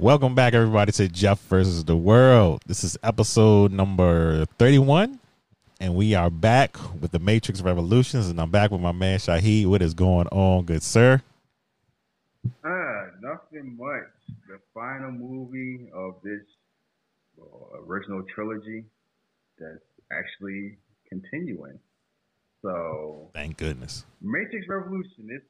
Welcome back, everybody, to Jeff versus the World. This is episode number 31, and we are back with the Matrix Revolutions. And I'm back with my man Shahid. What is going on, good sir? Uh, nothing much. The final movie of this original trilogy that's actually continuing. So, Thank goodness. Matrix Revolution is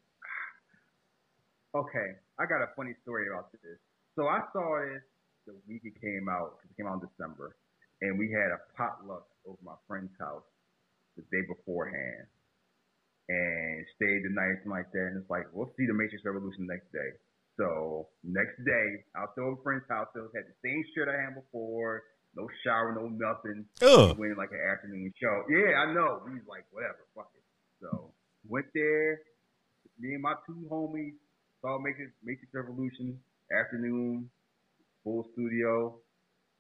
okay. I got a funny story about this. So I saw this the week it came out. 'cause It came out in December, and we had a potluck over my friend's house the day beforehand, and stayed the night something like that. And it's like we'll see the Matrix Revolution next day. So next day, I was still at a friend's house. Still had the same shirt I had before. No shower, no nothing. Ugh. We went like an afternoon show. Yeah, I know. We was like, whatever, fuck it. So went there. Me and my two homies saw Matrix, Matrix Revolution afternoon, full studio.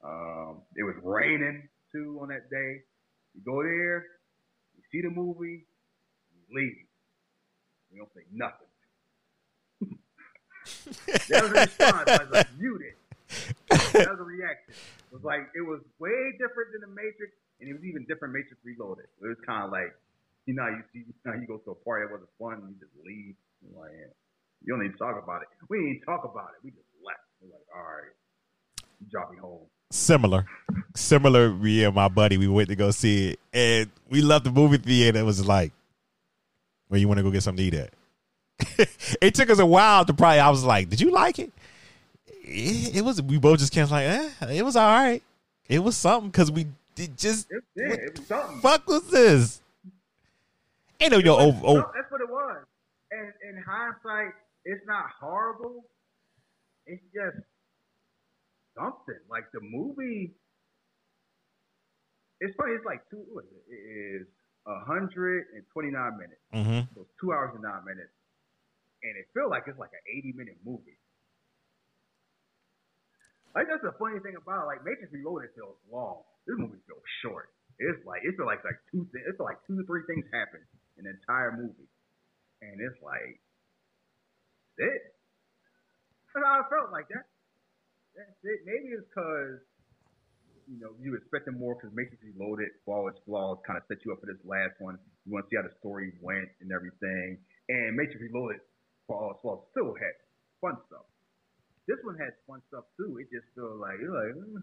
Um, it was raining too on that day. You go there, you see the movie, you leave. You don't say nothing. that was a response. I was like, muted. That was a reaction. It was like it was way different than the Matrix, and it was even different Matrix Reloaded. It was kind of like, you know, you see, you, know, you go to a party that wasn't fun, and you just leave. Like, yeah. You don't even talk about it. We didn't even talk about it. We just left. We're like, all right, drop me home. Similar. Similar, me and my buddy, we went to go see it, and we left the movie theater. It was like, where you want to go get something to eat at? it took us a while to probably, I was like, did you like it? It, it was, we both just of like, eh, it was all right. It was something because we did just, It, yeah, it was something. fuck was this? Ain't no, yo, was oh, oh, That's what it was. And in hindsight, it's not horrible. It's just something. Like the movie, it's funny. It's like two. What is it? It is hundred and twenty nine minutes. mhm. So two hours and nine minutes, and it feels like it's like an eighty minute movie. Like that's the funny thing about it. Like Matrix Reloaded feels long. This movie feels short. It's like it feels like like two. thi- It's like two to three things happen in the entire movie, and it's like it. That's how I felt like that. That's it. Maybe it's because you know you expecting more because Matrix Reloaded, all its flaws, kind of set you up for this last one. You want to see how the story went and everything. And Matrix Reloaded, all its flaws, still had fun stuff. This one has fun stuff too. It just feels like you're like. mm.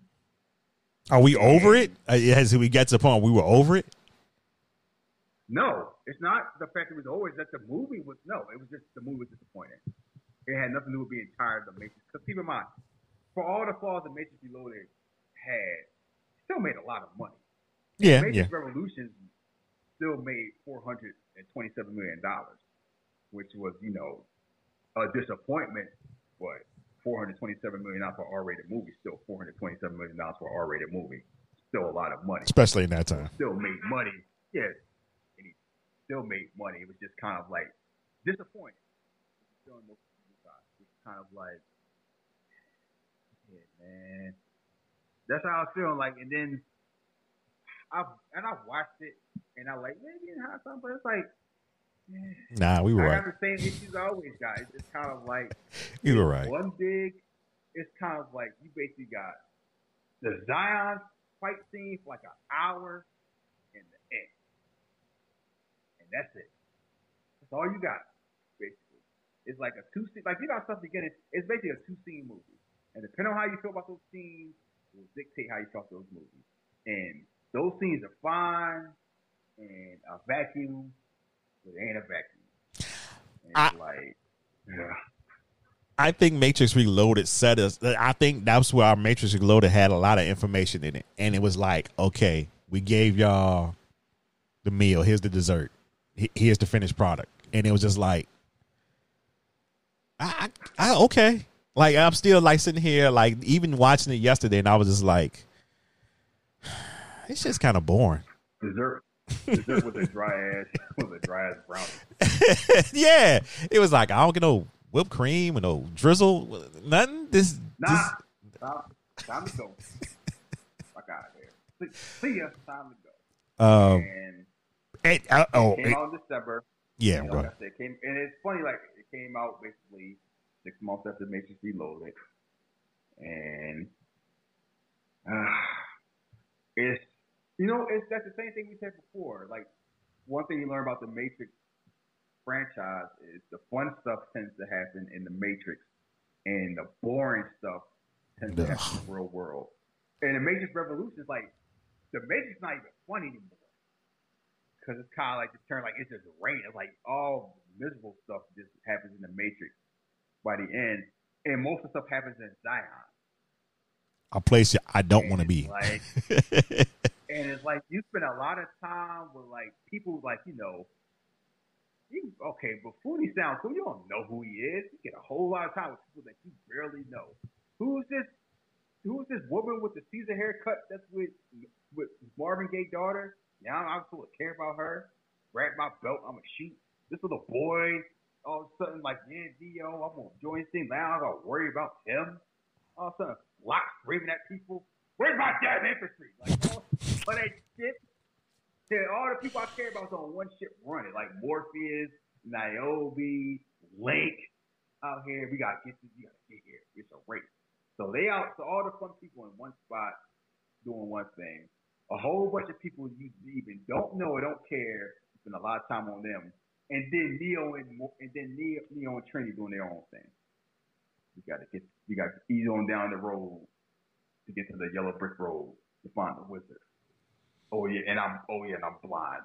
Are we over it? As we got to the point we were over it? No, it's not the fact that it was always that the movie was no. It was just the movie was disappointing. It had nothing to do with being tired of the Matrix. Because keep in mind, for all the flaws that Matrix Reloaded had, still made a lot of money. Yeah, yeah. Matrix Revolutions still made four hundred and twenty-seven million dollars, which was you know a disappointment, but four hundred twenty-seven million dollars for an R-rated movie, still four hundred twenty-seven million dollars for an R-rated movie, still a lot of money Especially in that time. still made money. Yes. And he still made money. It was just kind of like disappointing. Still in most people's eyes. It's kind of like, yeah, man. That's how I was feeling like. And then I've and I've watched it, and I like maybe in hindsight, but it's like, yeah, Nah, we were I right. the same issues I always got. It's just kind of like You were right. one big. It's kind of like you basically got the Zion fight scene for like an hour and the end, and that's it. That's all you got. It's like a two scene. Like you got stuff to get. It's basically a two scene movie, and depending on how you feel about those scenes, will dictate how you feel about those movies. And those scenes are fine and a vacuum, but it ain't a vacuum. And it's like, yeah. I think Matrix Reloaded set us. I think that's where our Matrix Reloaded had a lot of information in it, and it was like, okay, we gave y'all the meal. Here's the dessert. Here's the finished product, and it was just like, I, I, I okay. Like I'm still like sitting here, like even watching it yesterday, and I was just like, it's just kind of boring. Dessert. Dessert with a dry ass, with a dry ass brownie. yeah, it was like I don't get no whipped cream or no drizzle, nothing. This, Nah, this time, time to go. Fuck out of there. See, see ya. Time to go. um, and it, uh, oh, it came it- out in December. yeah, You know, go like. I said, came, and it's funny, like came out basically six months after Matrix Reloaded, and uh, it's you know it's that's the same thing we said before. Like one thing you learn about the Matrix franchise is the fun stuff tends to happen in the Matrix, and the boring stuff tends to happen in the real world. And the Matrix Revolution is like the Matrix not even fun anymore because it's kind of like the turn like it's just rain. It's like all miserable stuff just happens in the Matrix by the end, and most of the stuff happens in Zion. A place I don't want to be. Like, and it's like you spend a lot of time with like people like you know. You, okay, but Foodie sounds cool. You don't know who he is. You get a whole lot of time with people that you barely know. Who's this? Who's this woman with the Caesar haircut? That's with with Marvin Gaye's daughter. Yeah, I'm, I'm supposed to care about her. Grab my belt. I'm gonna shoot this little boy. All of a sudden, like, yeah, Dio, I'm gonna join this Now I gotta worry about him. All of a sudden, Locke screaming at people. Where's my damn infantry? Like, all, but that shit. All the people I care about is on one ship running, like Morpheus, Niobe, Link out here. We gotta get this. We gotta get here. It's a race. So they out. So all the fun people in one spot doing one thing a whole bunch of people you even don't know or don't care spend a lot of time on them, and then Neo and and then Neo, Neo and Trinity doing their own thing. You got to get you got to ease on down the road to get to the yellow brick road to find the wizard. Oh yeah, and I'm oh yeah, and I'm blind.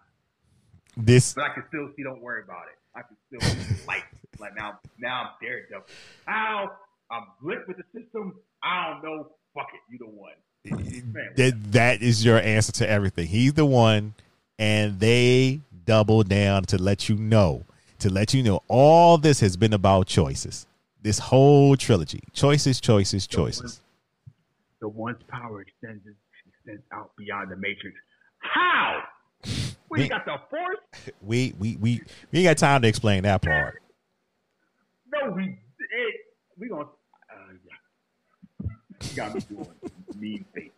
This, but I can still see. Don't worry about it. I can still see light. Like now, now I'm daredevil. How I'm lit with the system. I don't know. Fuck it. You the one that that is your answer to everything. He's the one, and they double down to let you know, to let you know, all this has been about choices. This whole trilogy, choices, choices, choices. The one's power extends extends out beyond the matrix. How? We, we got the force. We we we we ain't got time to explain that part. No, we it, we gonna. Uh, yeah. You got me doing mean faces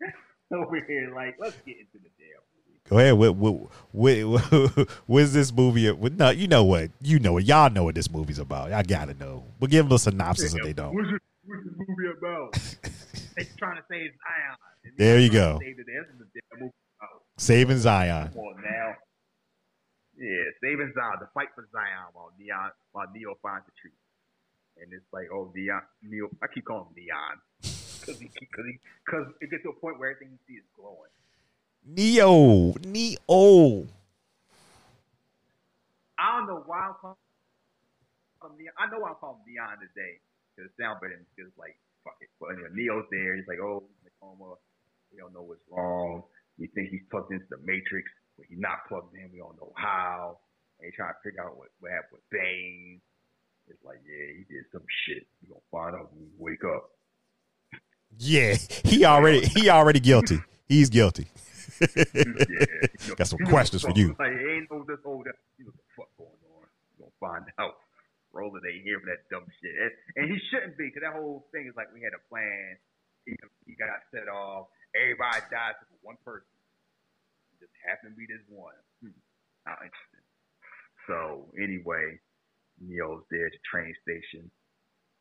over here. Like, let's get into the damn. Go ahead. What, what, what, what's this movie? What, no, you know what? You know what? Y'all know what this movie's about. I gotta know. But give them a synopsis if they don't. What's, this, what's this movie about? they trying to save Zion. There you go. Saving Zion. Now, yeah, saving Zion. The fight for Zion while Neon, while Neo finds the truth. And it's like, oh, Neon, Neo. I keep calling him Neon because he because he because it gets to a point where everything you see is glowing. Neo, Neo. I don't know why I'm calling him Neon. I know I'm calling Neon today because it sounds better because like fuck it. But anyway, Neo's there. He's like, oh, he's in a coma. We don't know what's wrong. We think he's plugged into the Matrix, but he's not plugged in. We don't know how. And he's trying to figure out what, what happened with Bane. It's like, yeah, he did some shit. We're gonna find out when we wake up. Yeah, he already he already guilty. He's guilty. Yeah, Got some questions for you. Like, ain't no this whole that. You know what the fuck going on? You gonna find out. Roller ain't here for that dumb shit, and, he shouldn't be, because that whole thing is like we had a plan. He, he got set off. Everybody died for one person. It just happened to be this one. Hmm. Not interesting. So anyway, Neo's there at the train station.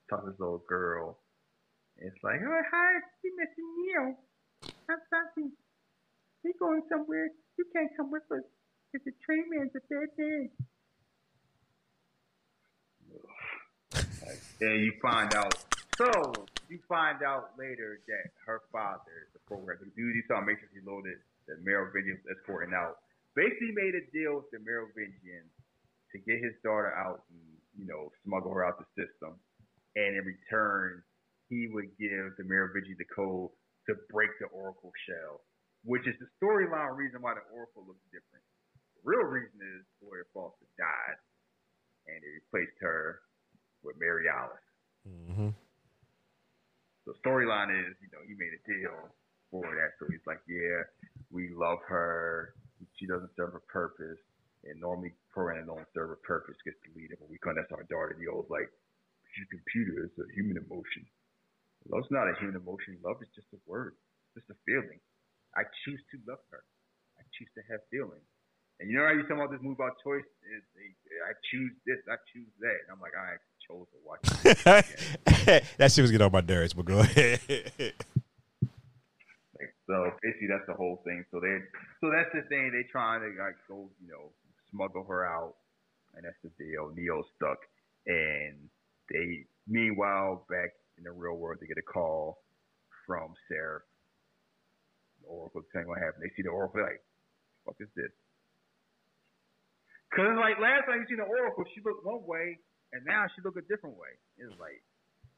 Talking to this little girl it's like, oh, hi, we missing Neo. How's something? He going somewhere. You can't come with us. Cause the train man's a bad man. and you find out. So you find out later that her father, the program, the you saw Matrix Reloaded, that Merovingian's escorting out, basically made a deal with the Merovingians to get his daughter out and you know smuggle her out the system, and in return he would give the Merovingi the code to break the Oracle shell, which is the storyline reason why the Oracle looks different. The real reason is Gloria Foster died, and they replaced her with Mary Alice. Mm-hmm. So storyline is, you know, he made a deal for that. So he's like, yeah, we love her. She doesn't serve a purpose. And normally program don't serve a purpose gets deleted, but we. That's our daughter. The old like, she's a computer. It's a human emotion. Love's not a human emotion. Love is just a word, just a feeling. I choose to love her. I choose to have feelings. And you know how you talking about this move about choice is I choose this, I choose that. And I'm like, right, chose to watch it. that shit was getting on my nerves, but go ahead. Like, so basically, that's the whole thing. So they, so that's the thing. They trying to like go, you know, smuggle her out, and that's the deal. Neo's stuck, and they, meanwhile, back in the real world, they get a call from Seraph. Oracle saying what happened. They see the Oracle like, "Fuck is this?" Cause like last time you seen the Oracle, she looked one way, and now she look a different way. It's like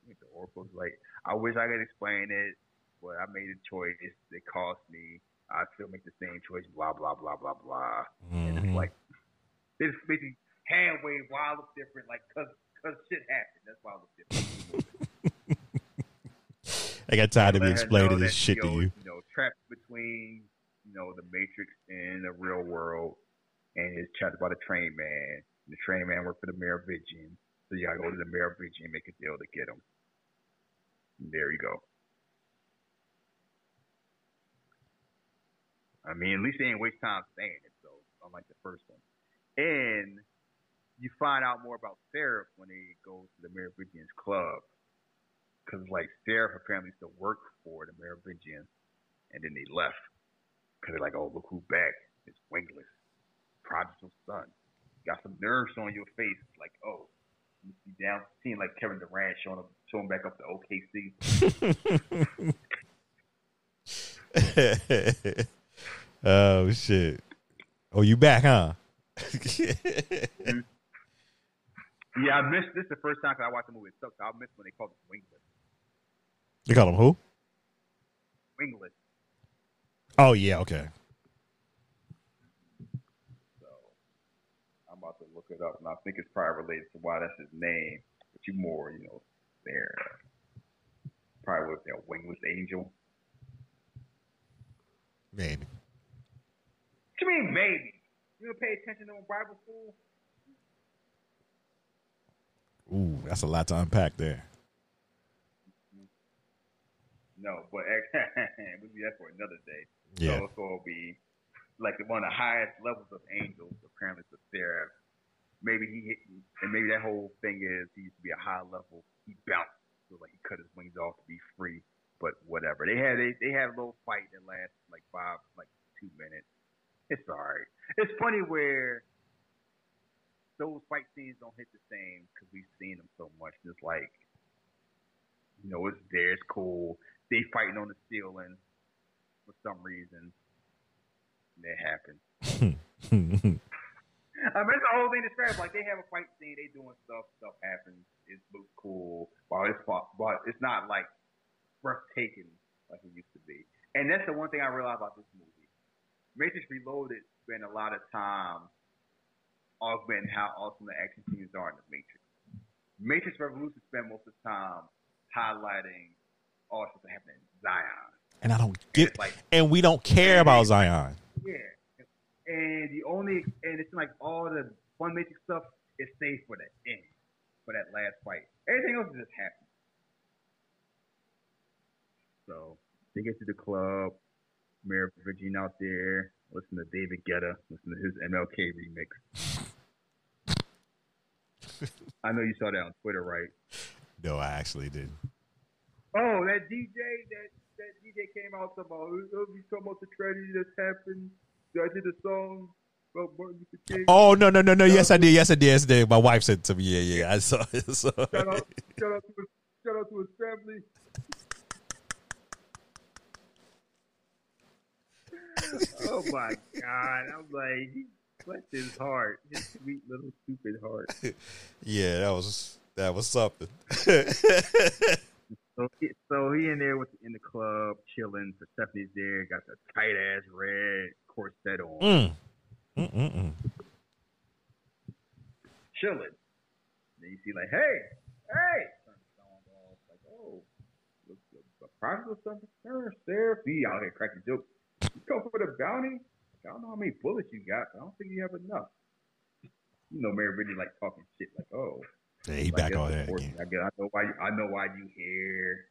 the Oracle's like, I wish I could explain it, but I made a choice. It cost me. I still make the same choice. Blah blah blah blah blah. And it's Mhm. like it's basically hand wave. Why I look different? Like cause cause shit happened. That's why I look different. I got tired of me explaining this shit to you. Trapped between you know the Matrix and the real world, and it's trapped by the train man. The train man worked for the mayor of Merovingian, so you gotta go to the mayor of Merovingian and make a deal to get him. And there you go. I mean, at least they ain't waste time saying it, so unlike the first one. And you find out more about Seraph when they go to the Merovingian's club because like Seraph apparently used to work for the Merovingians, and then they left because they're like, oh look who's back, it's Wingless, prodigal son, got some nerves on your face, It's like oh, you see down, seeing like Kevin Durant showing up, showing back up to OKC. oh shit! Oh, you back, huh? Mm-hmm. Yeah, I missed this the first time because I watched the movie. It sucks. I missed when they called it Wingless. you call him who? Wingless. Oh yeah, okay. So I'm about to look it up, and I think it's probably related to why that's his name. But you more, you know, there. Uh, probably was a wingless angel. Maybe. What you mean maybe? You don't pay attention to a Bible school? Ooh, that's a lot to unpack there. No, but that's for another day. Yeah. So it's gonna be like one of the highest levels of angels, apparently for Seraph. Maybe he hit, and maybe that whole thing is he used to be a high level. He bounced, so like he cut his wings off to be free. But whatever. They had they, they had a little fight that lasted like five, like two minutes. It's alright. It's funny where those fight scenes don't hit the same because we've seen them so much. It's like, you know, it's there, it's cool. They fighting on the ceiling for some reason. And it happens. I mean, it's the whole thing described. Like they have a fight scene, they doing stuff, stuff happens. It looks cool, but it's but it's not like breathtaking like it used to be. And that's the one thing I realized about this movie. Matrix Reloaded spent a lot of time augmenting how awesome the action scenes are in the Matrix. Matrix Revolution spent most of the time highlighting all stuff that happened in Zion. And I don't get, like and we don't care about Zion. yeah. And the only and it's like all the fun Matrix stuff is saved for the end, for that last fight. Everything else just happens. So they get to the club, Mayor Virginia out there, listen to David Guetta, listen to his MLK remix. I know you saw that on Twitter, right? No, I actually didn't. Oh, that DJ, that that DJ came out talking about, oh, we talking about the tragedy that's happened. I did a song about Martin Luther King. Oh no, no, no, no. Yes, I did. Yes, I did. Yes, I did. My wife said to me, "Yeah, yeah." I saw it. So. Shout out, shout out to his, shout out to his family. oh my god! I'm like, he bless his heart, his sweet little stupid heart. Yeah, that was that was something. So, he, so he in there with in the club chilling. Persephone's there, got the tight ass red corset on, mm. Mm-mm-mm. chilling. Then you see like, hey, hey, turn the. Like, oh, the or something. Seraph, be out here cracking jokes. You go for the bounty. I don't know how many bullets you got. But I don't think you have enough. You know, Mary really like talking shit. Like, oh, Yeah, he back on that again. I, I know why. You, I know why you here.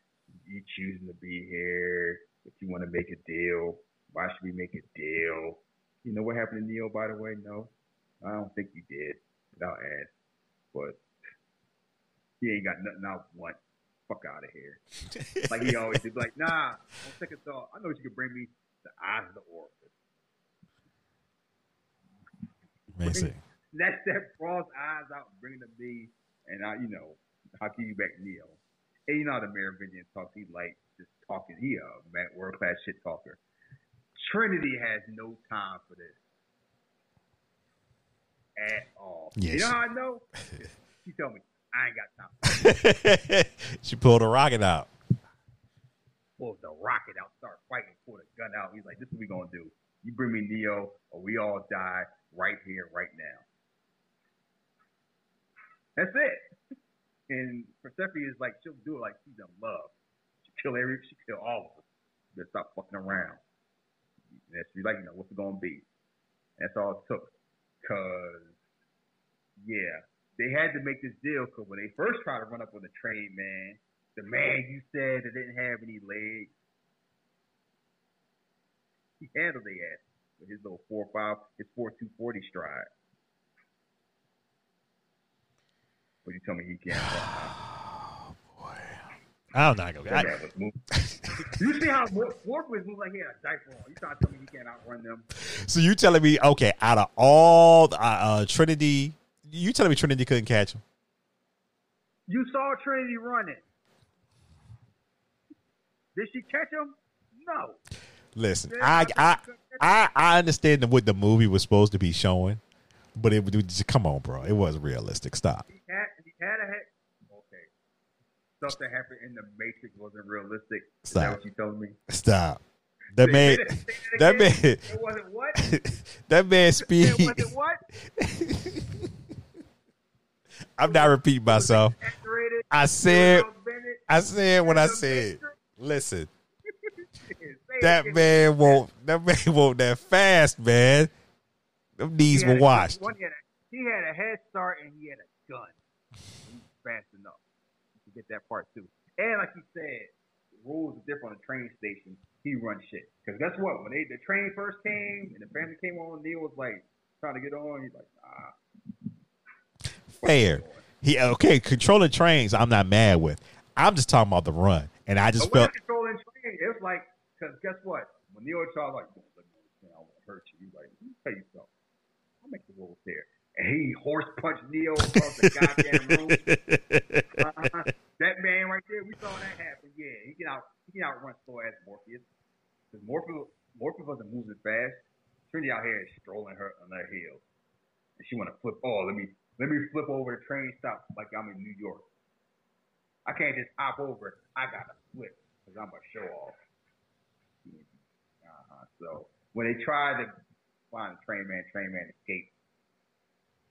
You choosing to be here. If you want to make a deal, why should we make a deal? You know what happened to Neo, by the way? No, I don't think you did. Without ask, but he ain't got nothing I want. Fuck out of here. Like he always did. Like, nah, on second thought, I know you can bring me the eyes of the orifice. Amazing. Snatch that Frost's eyes out and bring them to me, and I, you know, I'll give you back Neo. And you know how the Merovingian talks. He like just talking. He a world class shit talker. Trinity has no time for this at all. Yes. You know how I know? She told me I ain't got time. she pulled a rocket out. Pulled the rocket out, start fighting, pull the gun out. He's like, "This is what we gonna do. You bring me Neo, or we all die right here, right now." That's it. And Persephone is like, she'll do it like she's in love. She kill every, she kill all of us. Just stop fucking around. And that's like, you know, what's it gonna be? That's all it took. Cause, yeah, they had to make this deal. Cause when they first tried to run up on the train, man, the man you said that didn't have any legs, he handled the ass with his little four five, his four two forty stride. But you tell me he can't. Oh boy, I'm not gonna. That I, man was moving. you see how Morpheus moves like he had a diaper on. You trying to tell me he can't outrun them? so you telling me okay? Out of all uh, uh, Trinity, you telling me Trinity couldn't catch him? You saw Trinity running. Did she catch him? No. Listen, I I? I, I understand what the movie was supposed to be showing, but it would just come on, bro. It wasn't realistic. Stop. He had, he had a head. Okay. Stuff that happened in the Matrix wasn't realistic. Is that Stop. what you told me? Stop. That Say man. it- say it That man. It wasn't what? That man It speed. wasn't what? I'm not repeating myself. I said. I said what I said. Listen, that man won't. That man won't that fast, man. Them knees were washed. He had, a, he had a head start and he had a gun. Fast enough get that part too. And like you said, the rules are different on the train station. He runs shit. Because guess what? When they the train first came and the family came on, Neo was like trying to get on. He's like, nah. Fair. He okay. Controlling trains, I'm not mad with. I'm just talking about the run, and I just But felt controlling train. It was like, because guess what? When Neo Charles like, don't let me understand, I want to hurt you. He's like, let me tell you something. I'll make the rules fair. He horse punched Neo across the goddamn room. Uh-huh. That man right there, we saw that happen. Yeah, he can out he can outrun slow ass Morpheus. Because Morpheus Morpheus wasn't moving fast. Trinity out here is strolling her on her heels. And she wanna flip oh, let me let me flip over the train stop like I'm in New York. I can't just hop over. I gotta flip because I'm a show off. Uh-huh. So when they tried to find the train man, train man escaped.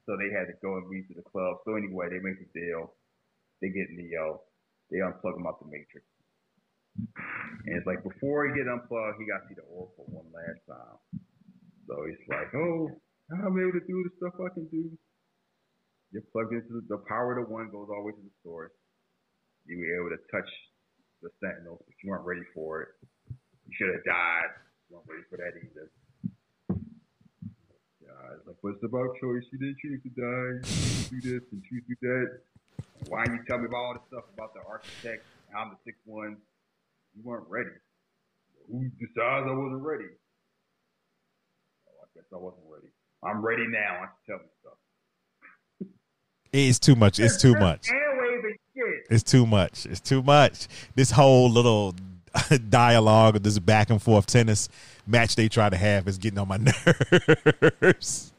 So they had to go and meet to the club. So anyway, they make the deal. They get Neo. Uh, they unplug him out the Matrix. And it's like before he get unplugged, he got to see the Oracle one last time. So he's like, "Oh, I'm able to do the stuff I can do." You're plugged into the, the power of the one goes all the way to the source. You were able to touch the Sentinels, but you weren't ready for it. You should have died. You weren't ready for that either. It's like, it's about choice. You didn't choose to die. You choose to do this and choose to do that. Why you tell me about all this stuff about the architect? I'm the sixth one. You weren't ready. Who decides I wasn't ready? Oh, I guess I wasn't ready. I'm ready now. I can tell me stuff. it's too much. It's too much. Hand waving shit. It's too much. It's too much. This whole little dialogue, of this back and forth tennis match they try to have is getting on my nerves.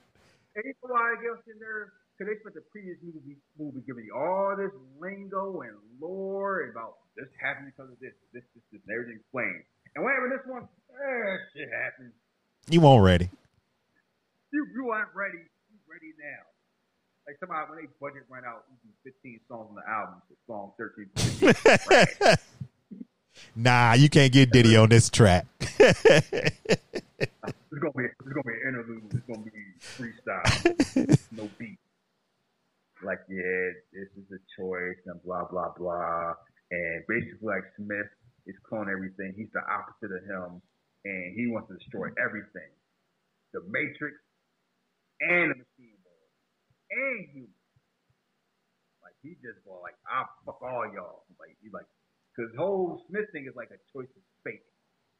And you know why I guess in there? Because they spent the previous movie, movie giving you all this lingo and lore about this happened because of this, this, this, this, and everything explained. And whenever this one, eh, shit happens. You won't ready. You, you aren't ready. You ready now. Like somebody, when they budget ran out, you do 15 songs on the album, so song 13, 15. nah, you can't get Diddy on this track. It's gonna be it's gonna be an interlude. It's gonna be freestyle, no beat. Like yeah, this is a choice and blah blah blah. And basically, like Smith is cloning everything. He's the opposite of him, and he wants to destroy everything, the Matrix, and the machine world, and humans. Like he just was like, "I fuck all y'all." Like he like, because whole Smith thing is like a choice of fake.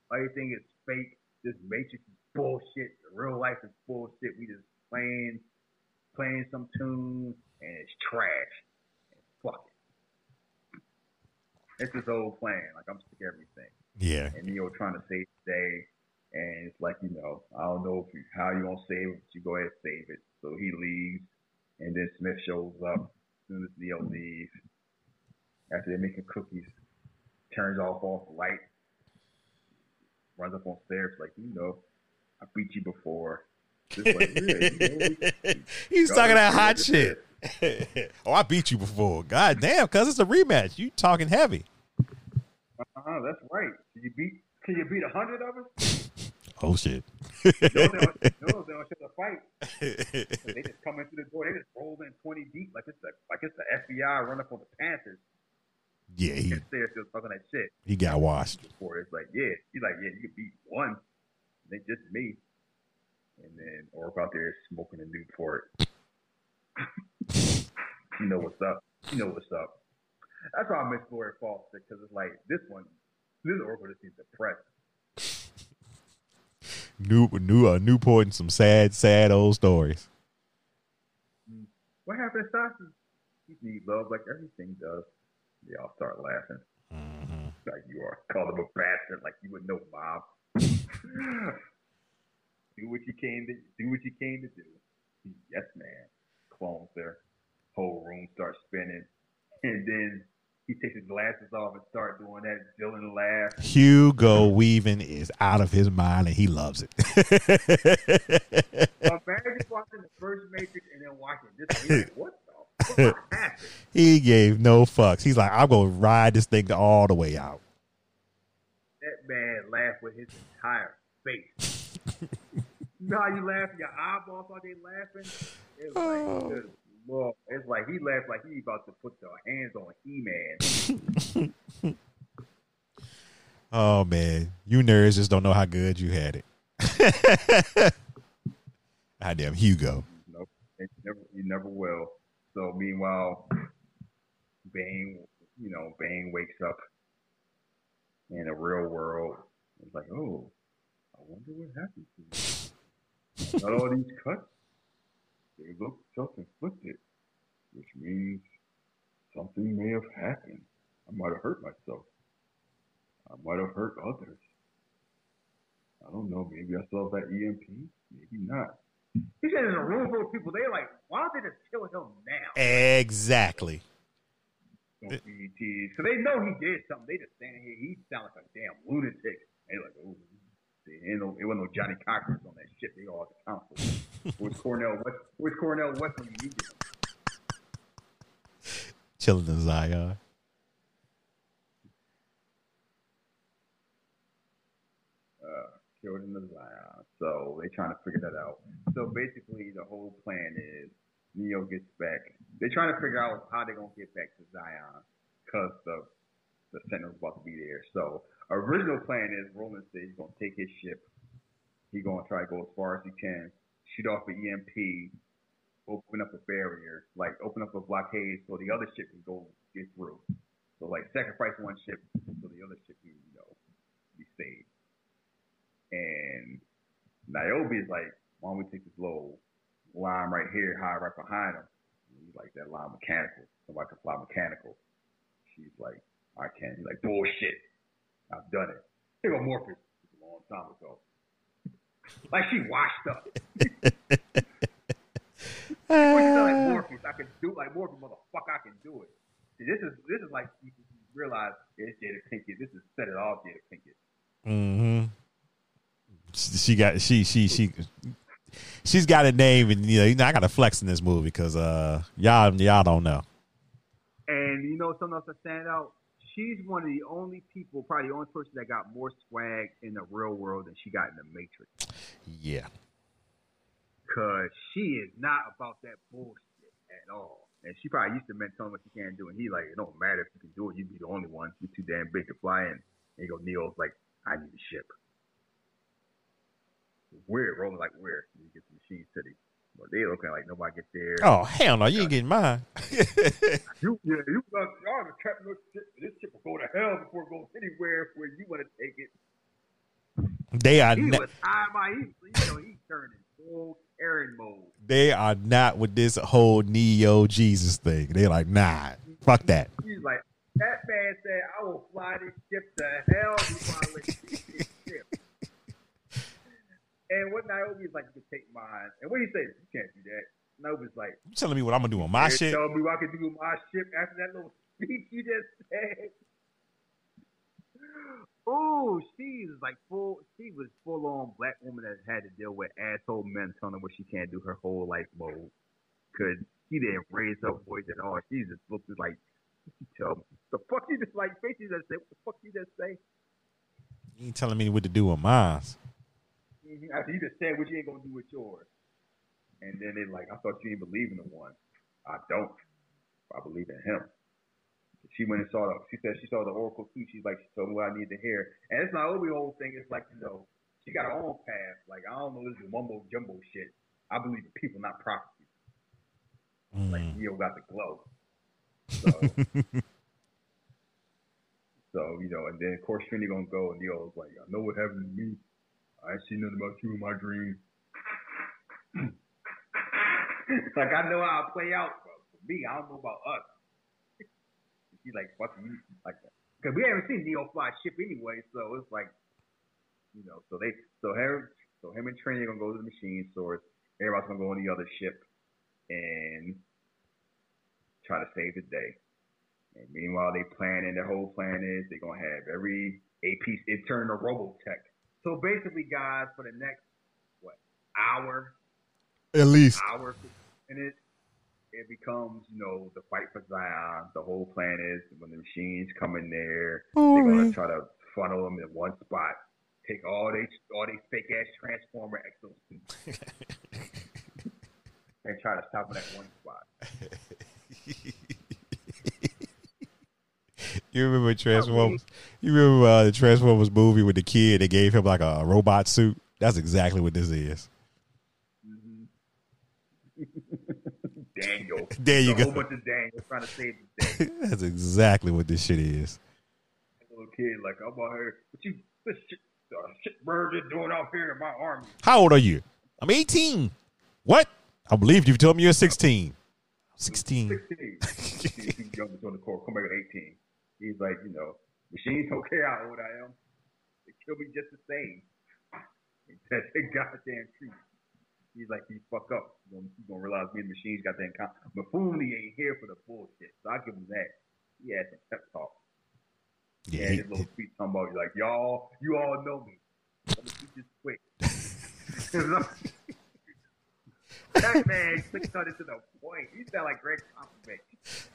Everything is fake. This Matrix is bullshit. The real life is bullshit. We just playing, playing some tunes, and it's trash. And fuck it. It's his old plan. Like I'm sick of everything. Yeah. And Neo trying to save the day, and it's like you know, I don't know if you, how you gonna save it, but you go ahead and save it. So he leaves, and then Smith shows up as soon as Neo leaves. After they're making cookies, turns off all the lights, runs up on stairs like, you know, I beat you before. Just like, yeah, you know, He's talking that hot shit. oh, I beat you before. God damn, cuz it's a rematch. You talking heavy. uh-huh, that's right. Can you beat? Can you beat a hundred of us? Oh shit. No, they don't, no, they don't show the fight. They just come in through the door. They just roll in twenty deep like it's the like it's the FBI run up on the Panthers. Yeah, he And they're still talking that shit. he got washed. Before it's like, yeah, he's like, yeah, you can beat one. They just me. And then Orc out there smoking a Newport. you know what's up. You know what's up. That's why I miss Glory Foster because it's like this one, this Oracle just seems depressed. New new uh, Newport and some sad, sad old stories. What happened to Sasha? He love like everything does. They all start laughing. Mm-hmm. Like you are. Call him a bastard like you would know, Bob. do what you came to do what you came to do. Yes, man. Clones there. Whole room starts spinning. And then he takes his glasses off and start doing that villain laugh. Hugo Weaving is out of his mind and he loves it. Imagine watching the first Matrix and then watching this. Like, what the fuck happened? he gave no fucks. He's like, I'm gonna ride this thing all the way out. That man laughed with his entire face. you know how you laugh, your eyeballs are they laughing? It was Oh. Lord. It's like he laughed like he about to put the hands on He Man. Oh man, you nerds just don't know how good you had it. I Goddamn Hugo. Nope. You never, you never will. So meanwhile, Bane, you know, Bane wakes up in a real world. It's like, oh, I wonder what happened to you. Got all these cuts. They look self-inflicted, which means something may have happened. I might have hurt myself. I might have hurt others. I don't know. Maybe I saw that EMP. Maybe not. He said in a room full of people, they're like, why don't they just kill him now? Exactly. Don't be teased. So they know he did something. They just standing here. He sound like a damn lunatic. They're like, oh, there ain't no, it wasn't no Johnnie Cochran's on that shit. They all at the council. Where's Cornel West? Where's Cornel West when you need him? Chilling in Zion. Killed the Zion. So they're trying to figure that out. So basically, the whole plan is Neo gets back. They're trying to figure out how they're gonna get back to Zion because the the Sentinel's about to be there. So original plan is Roland said he's gonna take his ship. He's gonna try to go as far as he can, shoot off an EMP, open up a barrier, like open up a blockade so the other ship can go get through. So like sacrifice one ship so the other ship can, you know, be saved. And Niobe is like, why don't we take this little line right here, hide right behind him? And he's like, that line mechanical. Somebody can fly mechanical. She's like, I can't. He's like, bullshit. I've done it. Here go Morpheus. It's a long time ago. Like she washed up. Like Morpheus? I can do it like Morpheus, motherfucker. I can do it. See, this is this is like you you realize it's Jada Pinkett. This is set it off Jada Pinkett. Mm-hmm. She got she she she she's got a name, and you know, you know I got to flex in this movie because uh y'all y'all don't know. And you know something else that stand out? She's one of the only people, probably the only person that got more swag in the real world than she got in the Matrix. Yeah. Cause she is not about that bullshit at all. And she probably used to men telling what she can't do, and he like, it don't matter if you can do it, you be the only one. You're too damn big to fly in. And you go, Neo's like, I need a ship. Weird, rolling like where? You get to Machine City. But they looking like nobody get there. Oh hell no, you ain't getting mine. You, yeah, you got y'all the of this ship. This ship will go to hell before it goes anywhere where you want to take it. they are He was high my he, you know, he turned in full Karen mode. they are not with this whole neo Jesus thing. They're like nah, fuck that. He's like, that man said, I will fly this ship to hell before I let you take this ship. And what Niobe's like, you can take mine. And what he said, you can't do that. Niobe's like, You telling me what I'm gonna do on my "You shit? Tell me what I can do with my ship after that little speech you just said. Oh, she's like full. She was full on black woman that had to deal with asshole men telling her what she can't do her whole life mode. Cause she didn't raise her voice at all. She just looked at like, you tell me? The fuck you just like basically just say, what the fuck you just say? You ain't telling me what to do with mine. Mm-hmm. After you just said what you ain't gonna do with yours. And then they like, I thought you didn't believe in the one. I don't. I believe in him. She went and saw the. She said she saw the oracle too. She's like, she told me what I need to hear. And it's not only the whole thing. It's like you know, she got her own path. Like I don't know, this is mumbo jumbo shit. I believe in people, not prophecy. Like Mm. Neo got the glow. So, so you know, and then of course Trinity gonna go, and Neo's like, I know what happened to me. I ain't seen nothing about you in my dream. like I know how it play out, bro. For me, I don't know about us. She's like, fucking you, like that. Because we haven't seen Neo fly ship anyway, so it's like, you know, so they, so him, so him and Trinity are gonna go to the machine source. Everybody's gonna go on the other ship and try to save the day. And meanwhile, they planning. Their whole plan is they're gonna have every a piece. It turned to Robotech. So basically, guys, for the next what hour, At least. hour minutes, it becomes you know the fight for Zion. The whole plan is when the machines come in there, they're gonna try to funnel them in one spot. Take all they all they fake ass transformer exosuits and try to stop them at one spot. You remember Transformers? You remember uh, the Transformers movie with the kid? They gave him like a, a robot suit. That's exactly what this is. Daniel. There you a whole go. bunch of Daniels trying to save the day. That's exactly what this shit is. little kid like I'm out here, but you this shit, uh, shit bird you're doing out here in my army. How old are you? I'm 18. What? I believed you told me you're 16. 16. 16. He's he's young, he's on the court. Come back at 18. He's like, you know, machines don't care how old I am. They kill me just the same. That's a goddamn truth. He's like, you fuck up. He's gonna, gonna realize me and the machines got that in common. Mifune ain't here for the bullshit. So I give him that. He had some pep talk. Yeah, he- his little speech talking about like y'all, you all know me. Let me speak this quick. that man cut it to the point. He sound like Gregg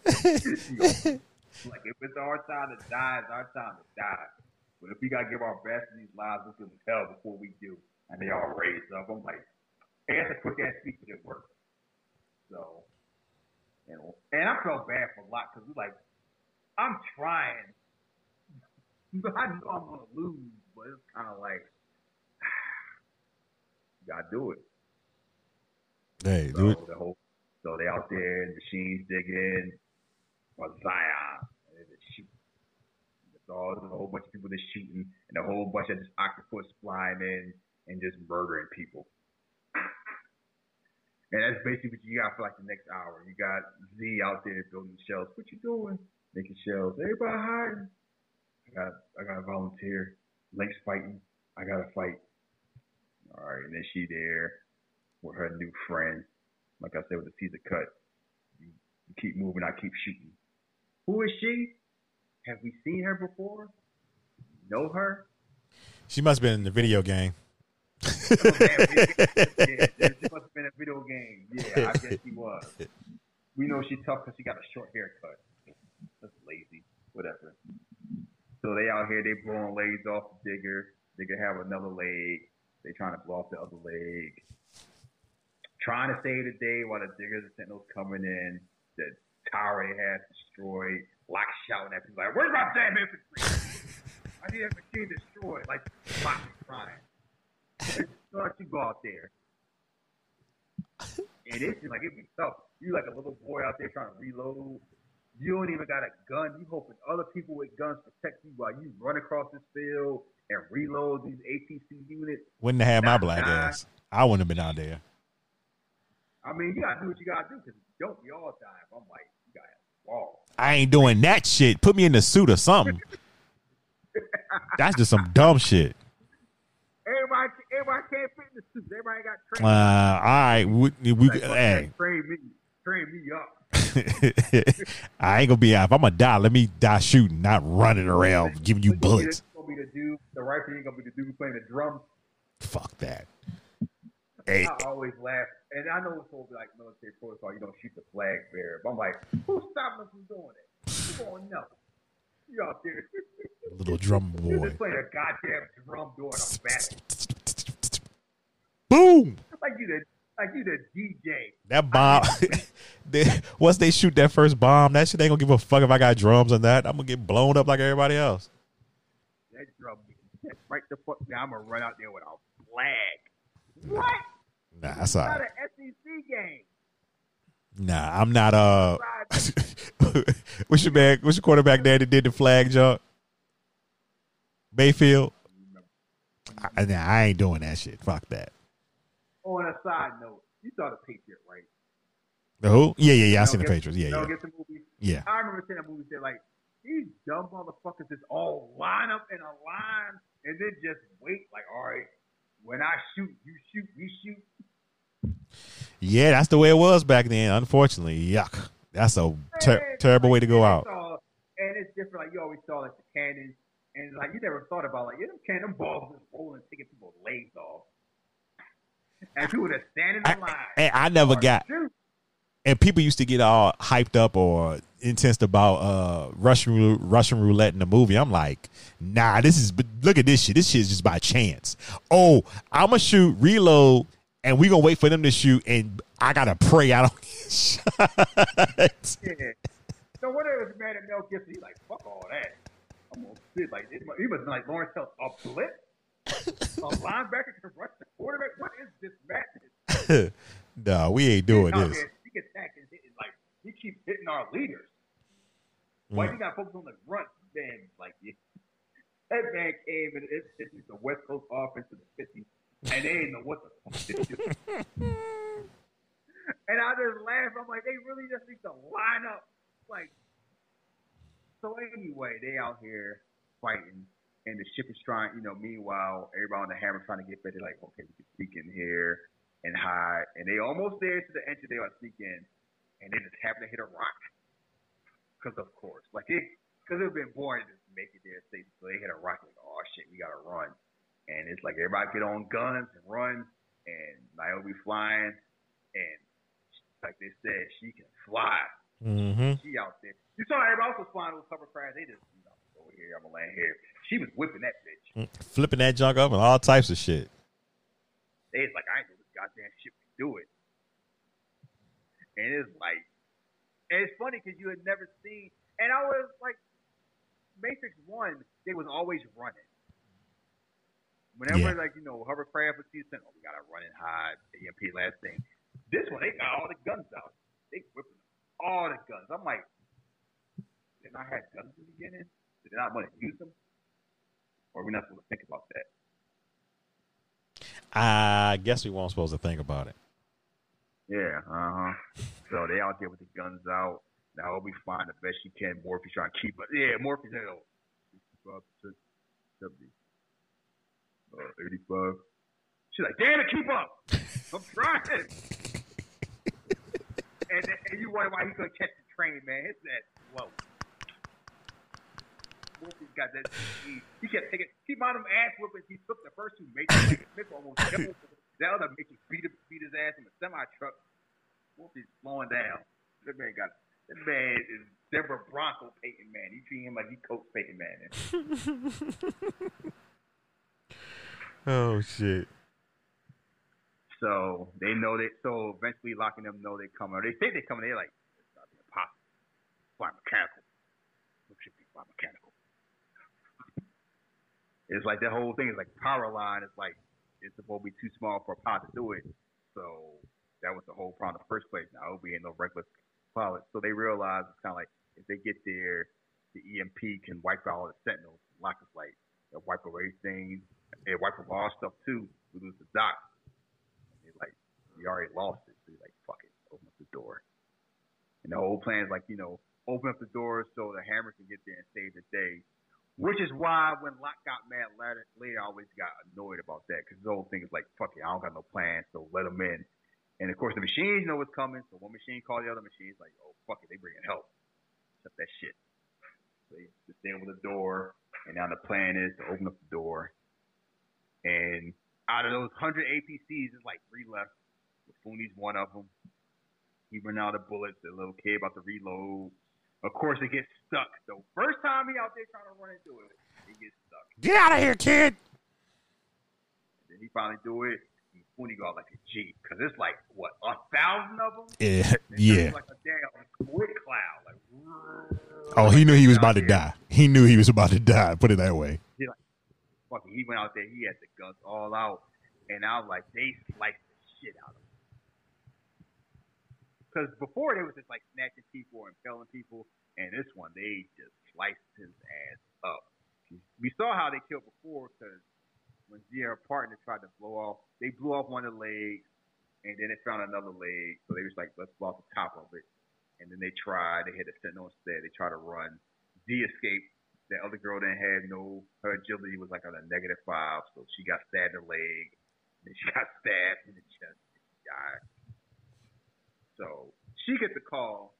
Popovich. Like if it's our time to die, it's our time to die. But if we gotta give our best in these lives, let's give them hell before we do. And they all raised up. I'm like, hey, that's a quick ass speech that worked. So, you know, and I felt bad for a lot because like, I'm trying. I know I'm gonna lose, but it's kind of like, you gotta do it. hey, So dude. the whole, so they out there, machines digging, and they just shoot. It's all a whole bunch of people just shooting, and a whole bunch of just octopus flying in and just murdering people. And that's basically what you got for like the next hour. You got Z out there building shells. What you doing? Making shells. Everybody hiding. I got I got to volunteer. Link's fighting. I gotta fight. All right, and then she there with her new friend. Like I said, with the Caesar cut. You keep moving, I keep shooting. Who is she? Have we seen her before? Know her? She must have been in the video game. Oh, yeah, she must have been a video game. Yeah, I guess she was. We know she's tough because she got a short haircut. That's lazy. Whatever. So they out here, they blowing legs off the digger. They could have another leg. They trying to blow off the other leg. Trying to save the day while the diggers and sentinels coming in. The they have destroyed. Lock shouting at people like, "Where's my damn infantry? I need that machine destroyed." Like, is crying. So you go out there. And it's just like it'd be tough. You like a little boy out there trying to reload. You don't even got a gun. You hoping other people with guns protect you while you run across this field and reload these APC units. Wouldn't have had my Not black die. ass. I wouldn't have been out there. I mean, you gotta do what you gotta do because don't we all die. I'm like, you gotta have walls. I ain't doing that shit. Put me in the suit or something. That's just some dumb shit. Everybody, everybody can't fit in the suit. Everybody got Uh, trained. all right, we, we Like, hey, train me, train me up. I ain't gonna be out. If I'm gonna die, let me die shooting, not running around giving you bullets. Gonna be the dude. The rifle ain't gonna be the dude playing the drum. Fuck that. Hey, I always laugh, and I know it's all like military protocol. You don't shoot the flag bearer, but I'm like, who's stopping us from doing it? You gonna know? You out there? little drum boy. just playing a goddamn drum during a battle, Boom. like you the like you the DJ. That bomb. they, once they shoot that first bomb, that shit ain't gonna give a fuck if I got drums on that. I'm gonna get blown up like everybody else. That drum beat right the fuck Now I'm gonna run out there with a flag. What? Nah, that's all Not an SEC game. Nah, I'm not. Uh, Right. what's your man? What's your quarterback there that did the flag jump? Mayfield. I, nah, I ain't doing that shit. Fuck that. On a side note, you saw the Patriot, right? The who? Yeah, yeah, yeah. I seen the Patriots. Yeah, yeah, Gibson movie. yeah. I remember seeing that movie. Said like these dumb motherfuckers just all line up in a line and then just wait. Like, all right, when I shoot, you shoot, we shoot. Yeah, that's the way it was back then. Unfortunately, yuck. That's a ter- terrible way to go out. all- and it's different. Like you always saw like the cannons, and like you never thought about like yeah, them cannonballs just rolling, taking people's legs off, and people just standing in line. And I never got. shoot. And people used to get all hyped up or intense about uh Russian Russian roulette in the movie. I'm like, nah, this is. but Look at this shit. This shit is just by chance. Oh, I'm gonna shoot, reload, and we gonna wait for them to shoot, and I gotta pray I don't get shot. Yeah. So was mad at Mel Gibson, he's like, fuck all that. I'm gonna sit like it, mu- he was like Lawrence Hill, a blitz? a linebacker can rush the quarterback? What is this madness? no, we ain't doing this. Gets attacked and hitting like he keeps hitting our leaders. Why Mm. you got focus on the run? Man, like yeah. that man came and it's, it's the West Coast offense to the 50s, and they didn't know what the fuck to do. And I just laugh. I'm like, they really just need to line up. Like, so anyway, they out here fighting, and the ship is trying. You know, meanwhile, everybody on the hammer trying to get ready. Like, okay, we can sneak in here and hide. And they almost there to the entry. They to sneak in, and they just happen to hit a rock. Because of course, like it, because it would have been boring to just make it there safe. So they hit a rock. Like, oh shit, we gotta run. And it's like everybody get on guns and run, and Niobe flying, and like they said, she can fly. Mm-hmm. She out there. You saw everybody else was flying with hovercraft. They just, you know, over here, I'm gonna land here. She was whipping that bitch. Flipping that junk up and all types of shit. They was like, I ain't goddamn shit we do it. And it's like, and it's funny because you had never seen, and I was like, Matrix One, they was always running. Whenever Yeah. like you know hovercraft was used, oh we gotta run and hide. EMP last thing. This one they got all the guns out. They whipping all the guns. I'm like, did I have guns in the beginning? Did not want to use them? Or are we not supposed to think about that? I guess we weren't supposed to think about it. Yeah, uh huh. So they out there with the guns out. Now we'll be fine the best she can. Morpheus trying to keep us. Yeah, Morpheus know, 65%, 70, uh, 85. She's like, damn it, keep up. I'm trying. and, and you wonder why he couldn't catch the train, man. It's that slow. Got that. He, he kept taking. Keep on them ass whoopings. He took the first two Matrix. Smith almost killed that other beat, him- beat his ass in a semi truck. Morpheus slowing down. That man got. That man is Denver Bronco Peyton Man. He treat him like he coach Peyton man. Oh shit. So they know that. So eventually, locking them know they coming. Or they think they coming. They're like, it's not impossible. Fly mechanical. It should be fly mechanical. It's like that whole thing is like power line. It's like it's supposed to be too small for a pod to do it. So that was the whole problem in the first place. Niobe ain't no reckless pilot, so they realized it's kind of like if they get there, the EMP can wipe out all the Sentinels. Lock is like, they'll wipe away things, and wipe away all stuff too. We lose the dock. And they're like, we already lost it. So he's like, fuck it, open up the door. And the whole plan is like, you know, open up the door so the hammer can get there and save the day. Which is why when Lock got mad later, I always got annoyed about that because the whole thing is like, fuck it, I don't got no plan, so let them in. And of course, the machines know what's coming, so one machine call the other machine, like, oh, fuck it, they bringing help. Shut that shit. So they just stand with the door, and now the plan is to open up the door. And out of those 100 APCs, there's like three left. Mifune's one of them. He ran out of bullets. The little kid about to reload. Of course, it gets stuck. The first time he out there trying to run into it, he gets stuck. Get out of here, kid. And then he finally do it. Mifune go out like a G, because it's like what a thousand of them. Yeah, yeah. Like a damn squid cloud. Like. Oh, he knew he was about to die. He knew he was about to die. Put it that way. Fucking, he went out there. He had the guns all out, and I was like, they sliced the shit out of him. Because before they was just like snatching people and impaling people, and this one they just sliced his ass up. We saw how they killed before because when her partner, tried to blow off, they blew off one of the legs, and then they found another leg. So they was like, let's blow off the top of it. And then they tried. They hit a sentinel instead. They tried to run. Zee escaped. The other girl didn't have no. Her agility was like on a negative five, so she got stabbed in the leg. Then she got stabbed in the chest. And she died. So she gets a call,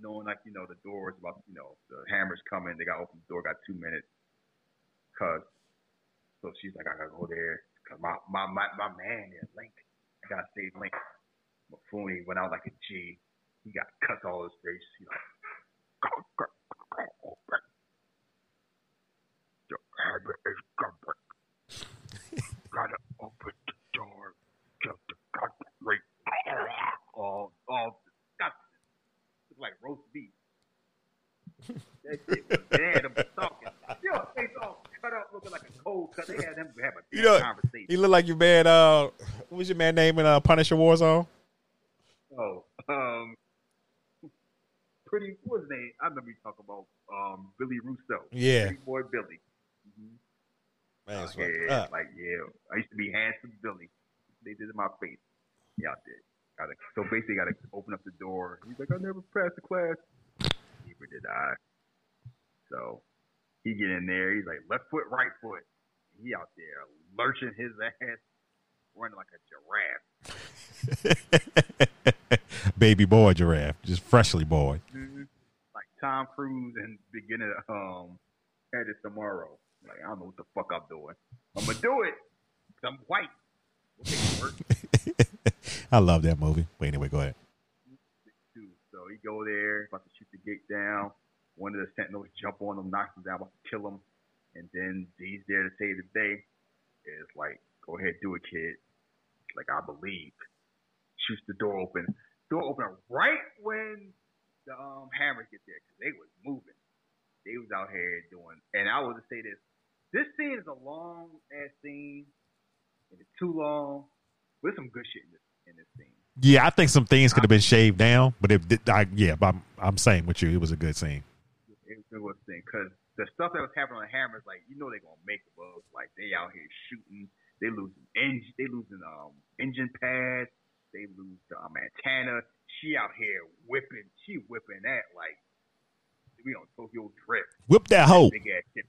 knowing like you know the door is about, you know the hammer's coming. They got open the door. Got two minutes. Cause so she's like, I gotta go there. Cause my my my, my man is Link. I gotta save Link. Mifune went out like a G. He got cuts all his face. Is coming. Gotta open the door. Get the gun All all disgusting. It's like roast beef. that shit was bad. I'm talking. Your face all cut up, looking like a cold cut. They had them have a You know, conversation. He looked like your man. Uh, what was your man name in uh, Punisher Warzone? Oh, um, pretty. What was his name? I remember you talking about um Billy Russo. Yeah, Pretty boy Billy. Mm-hmm. man, it's yeah, fucked up. like yeah. I used to be handsome Billy. They did it in my face. Yeah, I did. Gotta, so basically, got to open up the door. He's like, I never passed the class. Neither did I. So he get in there. He's like, left foot, right foot. He out there lurching his ass, running like a giraffe. Baby boy giraffe, just freshly born. Mhm. Like Tom Cruise and beginning of um, Edge of Tomorrow. Like I don't know what the fuck I'm doing. I'm gonna do it. I'm white. We'll make it work. I love that movie. But anyway, go ahead. So he go there, about to shoot the gate down. One of the sentinels jump on him, knocks him down, about to kill him. And then he's there to save the day. It's like, go ahead, do it, kid. Like, I believe. Shoots the door open. Door open right when the um, hammers get there, because they was moving. They was out here doing, and I just say this. This scene is a long ass scene. And it's too long. But there's some good shit in this, in this scene. Yeah, I think some things could have been shaved down, but if I, yeah, but I'm I'm saying with you, it was a good scene. it, was thing because the stuff that was happening on the Hammers, like you know, they're gonna make it up. Like they out here shooting, they losing engine, they losing um engine pads, they lose um antenna. She out here whipping, she whipping that like we on Tokyo Drift, Whip that hoe. big ass shit.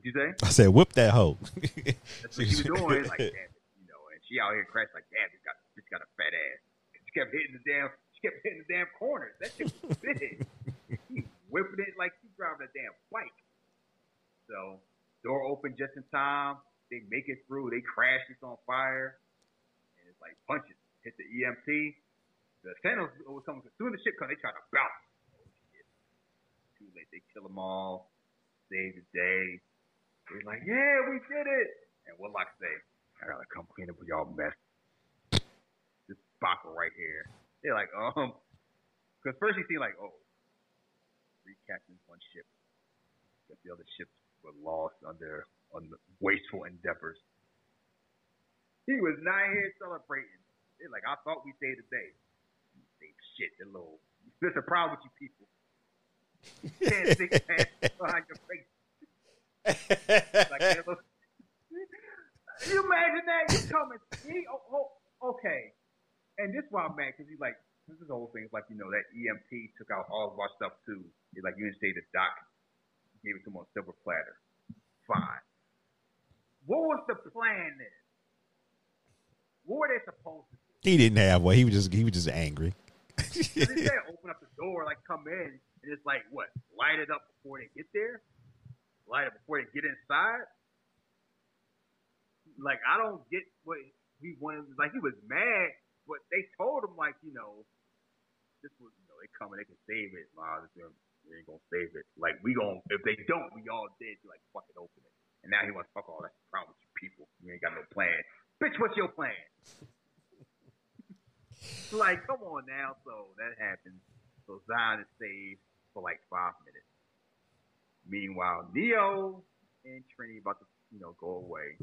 What you say? I said, whip that hoe. That's what she was doing. Like, damn it, you know, and she out here crashed like, damn, this got this got a fat ass. She kept hitting the damn, she kept hitting the damn corners. That shit was big. she whipping it like she driving a damn bike. So door open just in time. They make it through. They crash. It's on fire, and it's like punches hit the EMP. The Sentinels was coming as soon as the ship comes, they try to bounce. Oh! Too late. They kill them all. Save the day. They're like, yeah, we did it. And Warlock say, I gotta come clean up with y'all mess. This Baka right here. They're like, um, because first you see like, oh, three captains, one ship. But the other ships were lost under on wasteful endeavors. he was not here celebrating. They're like, I thought we saved the day. Shit, the little. There's a problem with you people. Ten six pants behind your face. Like, you imagine that? You coming? He, oh, oh, okay. And this why I'm mad because he's like, this is the whole thing. It's like you know that EMP took out all of our stuff too. He's like, you didn't say the dock gave it to him on silver platter. Fine. What was the plan then? What were they supposed to do? He didn't have one. He was just he was just angry. they said open up the door, like come in, and it's like what? Light it up before they get there. Light it before they get inside. Like I don't get what he wanted. Like he was mad, but they told him like you know, this was you know they coming, they can save it. Nah, this we ain't gonna save it. Like we gon' if they don't, we all dead. You like fucking open it. And now he wants fuck all that problem with you people. You ain't got no plan, bitch. What's your plan? like, come on now. So that happens. So Zion is saved for like five minutes. Meanwhile, Neo and Trinity about to, you know, go away.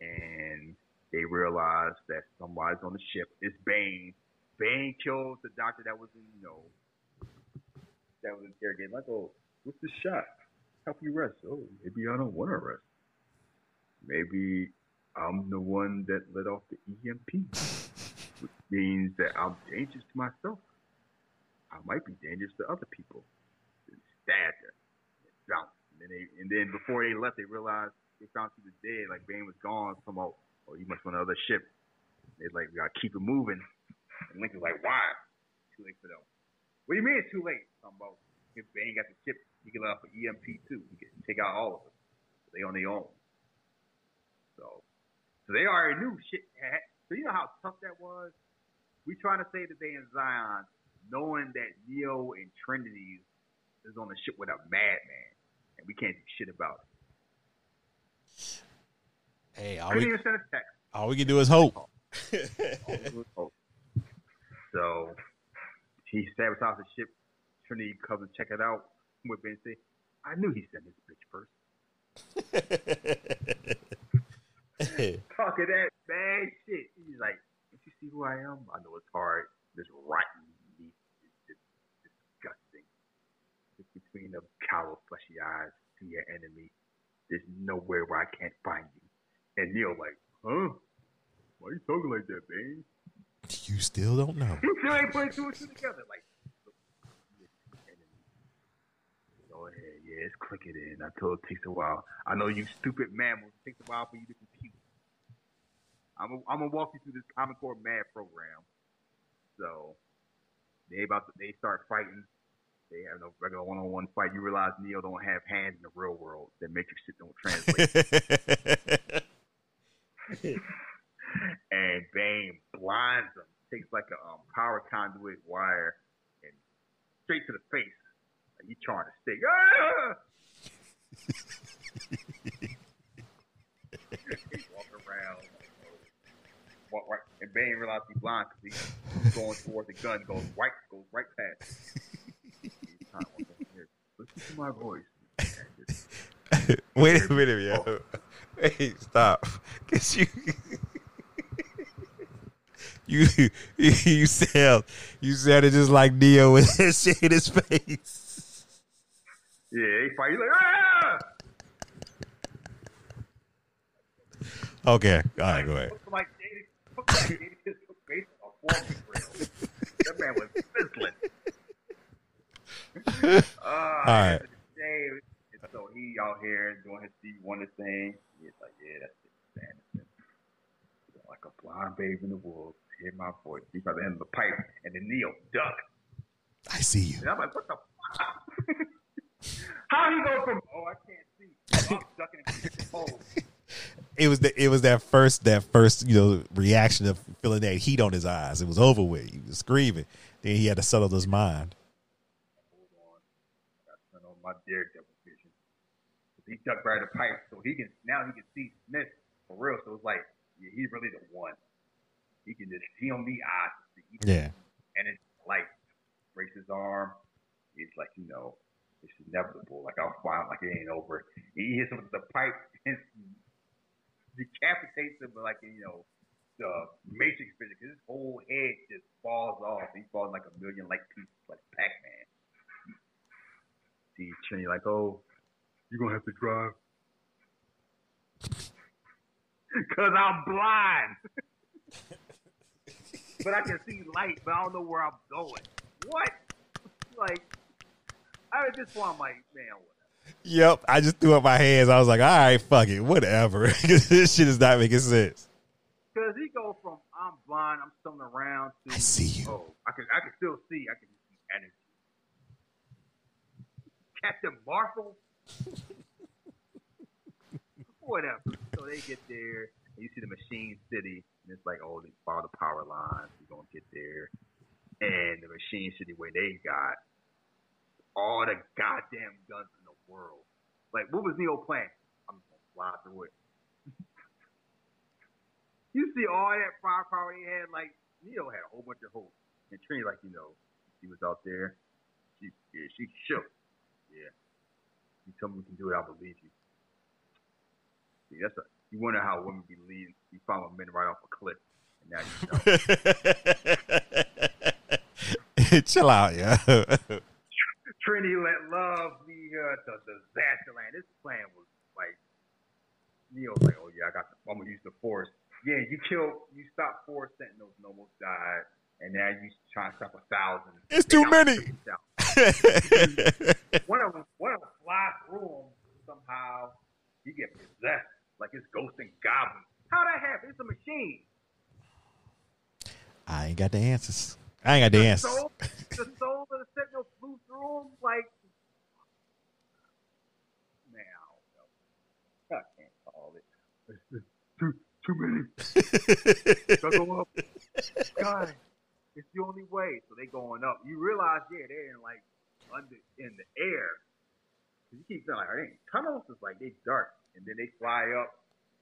And they realize that somebody's on the ship. It's Bane. Bane kills the doctor that was in, you know, that was interrogating. Like, oh, what's the shot? Help you rest. Oh, maybe I don't want to rest. Maybe I'm the one that let off the EMP, which means that I'm dangerous to myself. I might be dangerous to other people. And stabbed her. And bounced. And then, they, and then before they left, they realized they found she was dead. Like Bane was gone. Some oh, oh, you must want another ship. They're like, we gotta keep it moving. And Link was like, why? Too late for them. What do you mean it's too late? Talking about if Bane got the ship, he can let off an EMP too. He can take out all of us. They on their own. So, so they already knew shit. So you know how tough that was. We trying to say the day in Zion, knowing that Neo and Trinity is on the ship with a madman, and we can't do shit about it. Hey, all we, even send a text. all we can do is hope. All it was hope. So he sabotaged the ship. Trinity comes and check it out. With Ben say, I knew he sent this bitch first. Talking that bad shit. He's like, don't you see who I am? I know it's hard. This rotten meat is just disgusting. It's between the callow, fleshy eyes to your enemy. There's nowhere where I can't find you. And Neo like, huh? Why are you talking like that, Bane? you still don't know. He still ain't putting two and two together. Like. Go ahead, yeah, it's clicking in. I told it takes a while. I know you stupid mammals. It takes a while for you to compute. I'm gonna I'm gonna walk you through this Common Core Mad program. So they about to, they start fighting. They have no regular one-on-one fight. You realize Neo don't have hands in the real world. That Matrix shit don't translate. and Bane blinds him, takes like a um, power conduit wire, and straight to the face. Like he trying to stick. Ah! he walk around. Walk right, and Bane realizes he's blind because he's going towards the gun, goes right, goes right past. He's trying to walk over here. Listen to my voice. Wait a minute, yo. Hey, stop. Cause you you you sound you sounded just like Neo with that shit in his face. Yeah, he fight. He's like, ah! Okay, all right, go ahead. Like David, looked like David just took base on a foreman grill. That man was sizzling. Uh, All right. Dave, and so he out here doing his Stevie Wonder thing. He's like, yeah, that's it, Anderson. Like a blind babe in the woods. Hear my voice. He's by the end of the pipe, and then Neo duck. I see you. And I'm like, what the fuck? How he go from oh I can't see, I'm ducking hole. It was the, it was that first that first you know reaction of feeling that heat on his eyes. It was over with. He was screaming. Then he had to settle his mind. Hold on. I got to turn on my daredevil vision. 'Cause He ducked right the pipe, so he can now he can see Smith for real. So it's like, yeah, he's really the one. He can just see on the eyes to see. Yeah. And it's like breaks his arm. It's like you know, it's inevitable. Like I'll find like it ain't over. He hits him with the pipe, and decapitates him like you know the Matrix physics. His whole head just falls off. He falls like a million like pieces, like Pac Man. See Trinity like, oh, you're gonna have to drive. Cause I'm blind. but I can see light, but I don't know where I'm going. What? Like, I at this point, I'm like, man, whatever. Yep, I just threw up my hands. I was like, all right, fuck it, whatever. this shit is not making sense. Cause he goes from I'm blind, I'm stumbling around to I see you. Oh, I can I can still see. I can see energy. Captain Marvel. Whatever. So they get there, and you see the Machine City, and it's like, oh, they follow the power lines. We're gonna get there, and the Machine City where they got all the goddamn guns in the world. Like, what was Neo playing? I'm just gonna fly through it. you see all that firepower he had. Like Neo had a whole bunch of hope, and Trini, like you know, she was out there. She she shook. Yeah, you tell me we can do it, I believe you. See, that's a you wonder how women be leading. You follow men right off a cliff, and now you know. Chill out, yeah. Trinity let love be uh, the disaster land. This plan was like Neo's like, oh yeah, I got. The, I'm gonna use the force. Yeah, you killed. You stopped four sentinels and almost died, and now you trying to stop a thousand. It's too many. One of them, one of them fly through them somehow. You get possessed like it's ghosts and goblins. How that happen? It's a machine. I ain't got the answers. I ain't got the, the answers. Soul, the soul of the sentinel flew through him like. Man, I. I can't call it. It's too too many. Go up. Sky. It's the only way. So they going up. You realize, yeah, they're in like under in the air. You keep saying like, are they tunnels? It's like they dark, and then they fly up,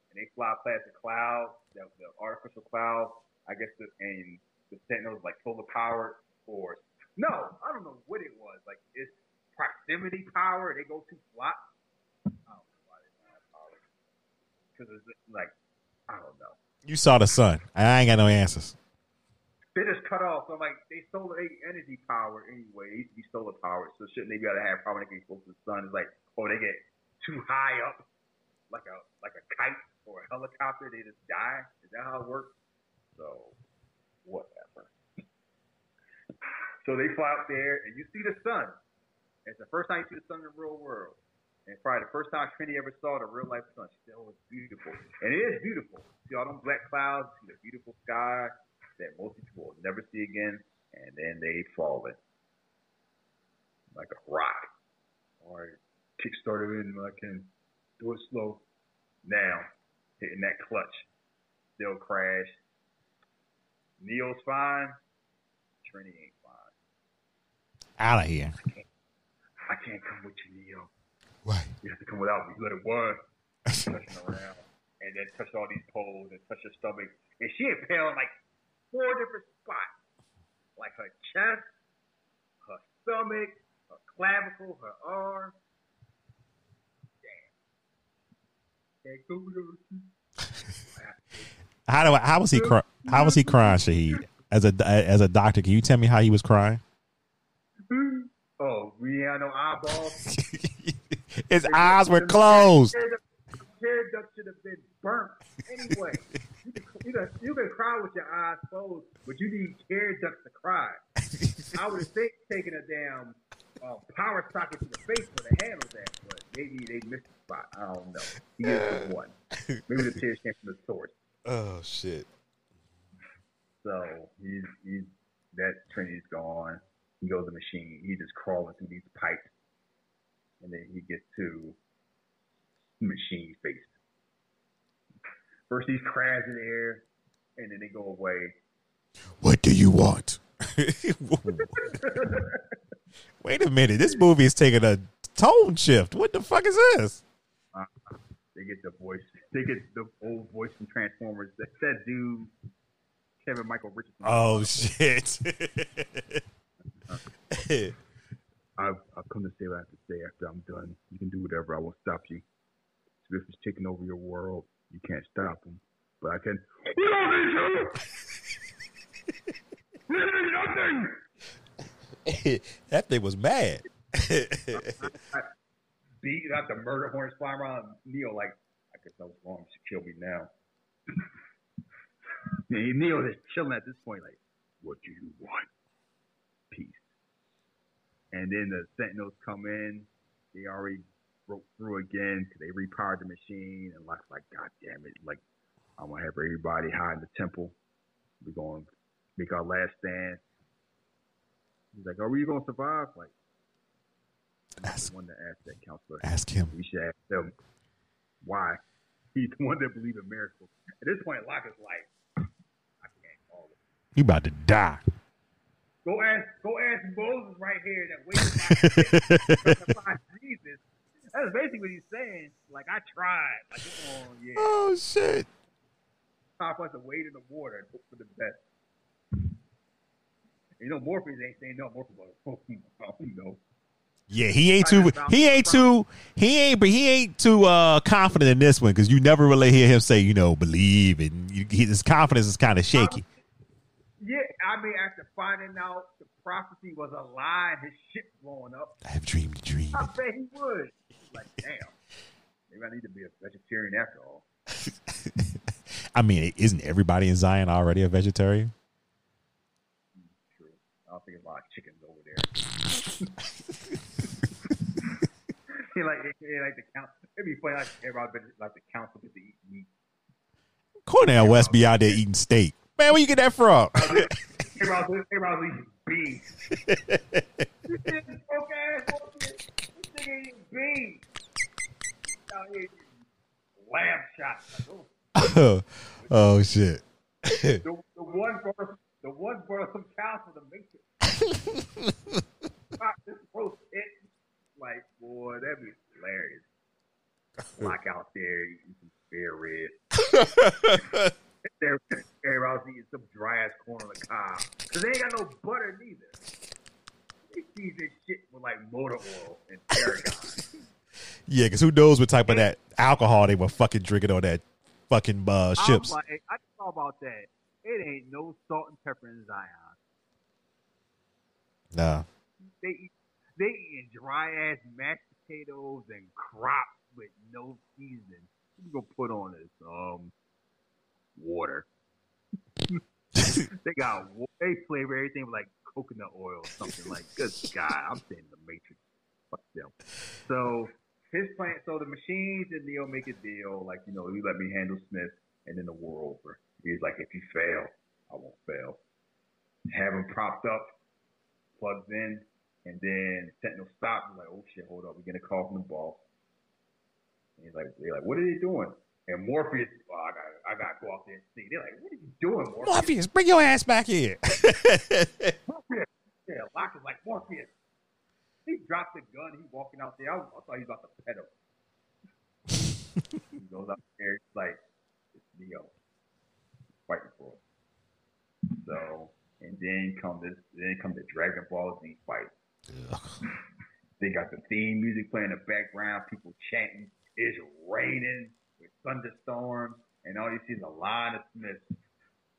and they fly past the cloud, the, the artificial cloud. I guess, the, and the Sentinels like solar powered or no, I don't know what it was. Like it's proximity power. They go too flat. I don't know why they have power. Because it's like I don't know. You saw the sun. I ain't got no answers. They just cut off. So I'm like they solar energy power anyway. They used to be solar powered. So shouldn't they be able to have power when they get close to the sun? It's like oh they get too high up, like a like a kite or a helicopter. They just die. Is that how it works? So whatever. So they fly out there and you see the sun. It's the first time you see the sun in the real world. And probably the first time Trinity ever saw the real life sun. She said, Oh, it's beautiful. And it is beautiful. See all them black clouds, see the beautiful sky most people will never see again. And then they fall in like a rock. All right, kickstarted it and I can do it slow. Now, hitting that clutch. Still crash. Neo's fine. Trinity ain't fine. Out of here. I can't, I can't come with you, Neo. Why? You have to come without me. You let it run. Touching around. And then touch all these poles and touch her stomach. And she ain't impaled like four different spots. Like her chest, her stomach, her clavicle, her arm. Damn. Can't go without you. How do I, how was he cry, how was he crying, Shahid? As a as a doctor, can you tell me how he was crying? Oh, we had no eyeballs. His eyes were closed. Hair duct should have been burnt anyway. You, can, you, can, cry with your eyes closed, but you need hair ducts to cry. I would have taken a damn uh, power socket to the face for the handle that, but maybe they missed the spot. I don't know. He is the one. Maybe the tears came from the source. Oh shit. So he's he's that Trinity's gone. He goes to the machine. He's just crawling through these pipes, and then he gets to machine face. First he's crashing in the air, and then they go away. What do you want? Wait a minute. This movie is taking a tone shift. What the fuck is this? Uh, they get the voice. They get the old voice from Transformers. That, that dude, Kevin Michael Richardson. Oh shit. I've, I've come to say what I have to say after I'm done. You can do whatever. I won't stop you. Smith is taking over your world. You can't stop him, but I can. We don't need you. This is nothing. that thing was mad. Beat got the murder horns flying around. Neo like, I guess I was wrong. You should kill me now. and Neo is chilling at this point, like, what do you want? Peace. And then the Sentinels come in. They already broke through again because they repowered the machine. And Lock's like, God damn it! Like, I'm gonna have everybody hide in the temple. We're gonna make our last stand. He's like, Are we gonna survive? Like, Ask- one to ask that counselor. Ask him. We should ask him why. He's the one that believes in miracles. At this point, Lock is like, I can't call it. You about to die. Go ask, go ask Moses right here that waited to find Jesus. That's basically what he's saying. Like I tried. Like come on, yeah. oh shit. Time for us to wade in the water and hope for the best. You know, Morpheus ain't saying no. Morpheus like, I don't. Yeah, he ain't too. He ain't too. He ain't. But he ain't too uh confident in this one because you never really hear him say, you know, believe, and you, his confidence is kind of shaky. Yeah, I mean, after finding out the prophecy was a lie and his shit blowing up, I have dreamed a dream. I bet he would. Like, damn, maybe I need to be a vegetarian after all. I mean, isn't everybody in Zion already a vegetarian? True. I don't think there's a lot of chickens over there. he like, like the count. It'd be funny like everybody like the council get to eat meat. Cornel West be out there eating steak. Man, where you get that from? Everybody, everybody eating beans. this ass. This nigga beans. Lamb chops. Oh. oh shit. the, the one verse, the one verse from council to make it. Pop this roast it. Like, boy, that'd be hilarious. Lock out there eating some spare ribs. There- Everybody's eating some dry ass corn on the cob. Cause they ain't got no butter neither. They season shit with like motor oil. Yeah, because who knows what type of that alcohol they were fucking drinking on that fucking uh, ships. Like, I thought about that. It ain't no salt and pepper in Zion. Nah. they eat, they eating dry ass mashed potatoes and crops with no seasoning. You gonna put on this? Um, water. they got they flavor everything with like coconut oil or something. Like, good God, I'm saying the Matrix. Fuck them. So his plan. So the machines and Neo make a deal. Like, you know, you let me handle Smith, and then the war over. He's like, if you fail, I won't fail. Have him propped up, plugs in, and then Sentinel stops. He's like, oh shit, hold up, we get a call from the boss. And he's like, they're like, what are they doing? And Morpheus, oh, I got, I got to go out there and see. They're like, what are you doing, Morpheus? Morpheus, bring your ass back here. Morpheus. Yeah, Lock is like Morpheus. He dropped the gun. He walking out there. I, was, I thought he was about to pet him. he goes up there. He's like, it's Neo fighting for him. So, and then come this, then come the Dragon Ball Z fight. They got the theme music playing in the background, people chanting. It's raining with thunderstorms, and all you see is a line of Smiths.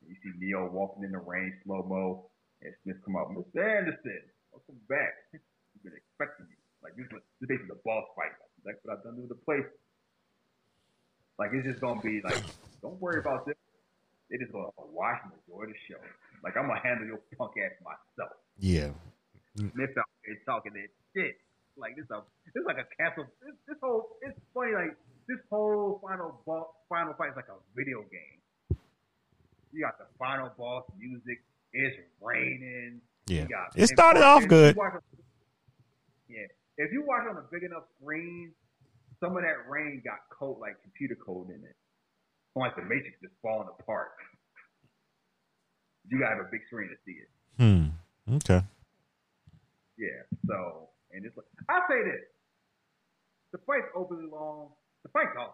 You see Neo walking in the rain, slow mo, and Smith come out. Mr. Anderson, welcome back. Been expecting you. Like this, was, this is basically the boss fight. That's what I've done to the place. Like it's just gonna be like, don't worry about this. They just gonna watch and enjoy the show. Like I'm gonna handle your punk ass myself. yeah. Smith out there talking that shit. Like this, a, this is like a castle. This, this whole, it's funny. Like this whole final boss, final fight is like a video game. You got the final boss music. It's raining. Yeah. It started off good. you watch yeah, if you watch on a big enough screen, some of that rain got code like computer code in it. Like the Matrix just falling apart. You gotta have a big screen to see it. Hmm. Okay. Yeah. So, and it's like I say this: the fight's overly long. The fight's awesome.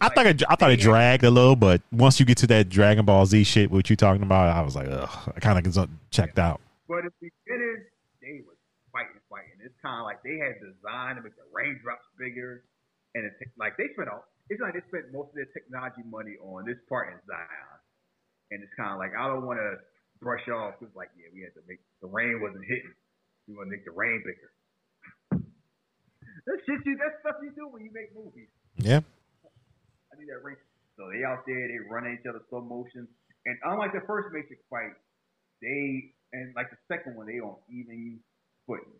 I thought it, I thought it dragged a little, but once you get to that Dragon Ball Z shit, what you talking about, I was like, ugh, I kind of checked out. But at the beginning, they was fighting, fighting. It's kind of like they had designed to make the raindrops bigger, and it's like they spent a it's like they spent most of their technology money on this part in Zion, and it's kind of like I don't want to brush off. It's like yeah, we had to make the rain wasn't hitting. We want to make the rain bigger. That's shit you. That's stuff you do when you make movies. Yeah. I need that rain. So they out there, they run at each other slow motion, and unlike the first Matrix fight, they and like the second one, they on even footing,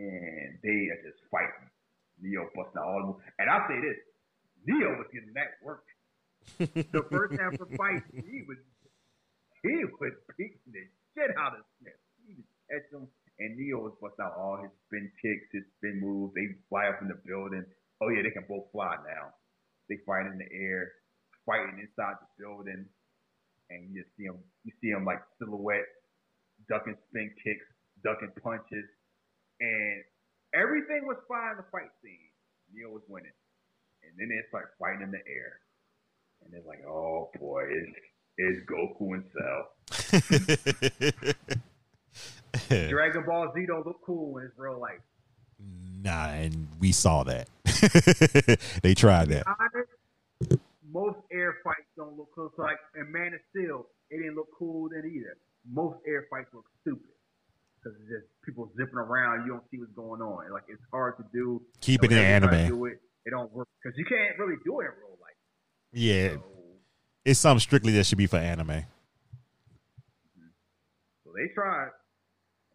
and they are just fighting. Neo busting out all the moves. And I'll say this, Neo was getting that work. the first half of the fight, he was he was beating the shit out of Smith. He was catching him, and Neo was busting out all his spin kicks, his spin moves. They fly up in the building. Oh yeah, they can both fly now. They fight in the air, fighting inside the building, and you just see them. You see them like silhouette, ducking spin kicks, ducking punches, and everything was fine in the fight scene. Neo was winning. And then they start fighting in the air. And they're like, oh boy, it's, it's Goku and Cell. Dragon Ball Z don't look cool in his real life. Nah, and we saw that. they tried that. Honest, most air fights don't look cool. So like in Man of Steel, it didn't look cool then either. Most air fights look stupid because it's just people zipping around. You don't see what's going on. Like it's hard to do. Keep it in anime. Do it, it don't work because you can't really do it in real life. Yeah, so, it's something strictly that should be for anime. Mm-hmm. So they tried.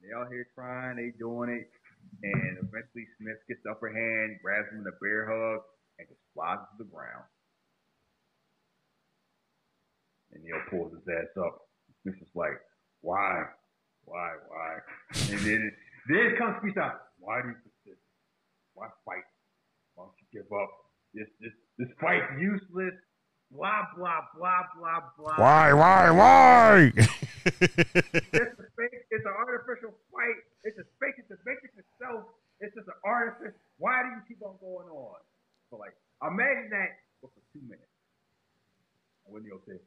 They out here trying. They doing it, and eventually Smith gets the upper hand, grabs him in a bear hug, and just flies to the ground. And Neo pulls his ass up. Smith is like, "Why? Why? Why? and then, then comes peace out. Why do you persist? Why fight? Why don't you give up? This this this fight's useless. Blah blah blah blah blah. Why? Why? Why? it's a fake. It's an artificial fight. It's a fake. It's a matrix itself. It's just an artificial. Why do you keep on going on? So like, imagine that for two minutes. And when you'll say,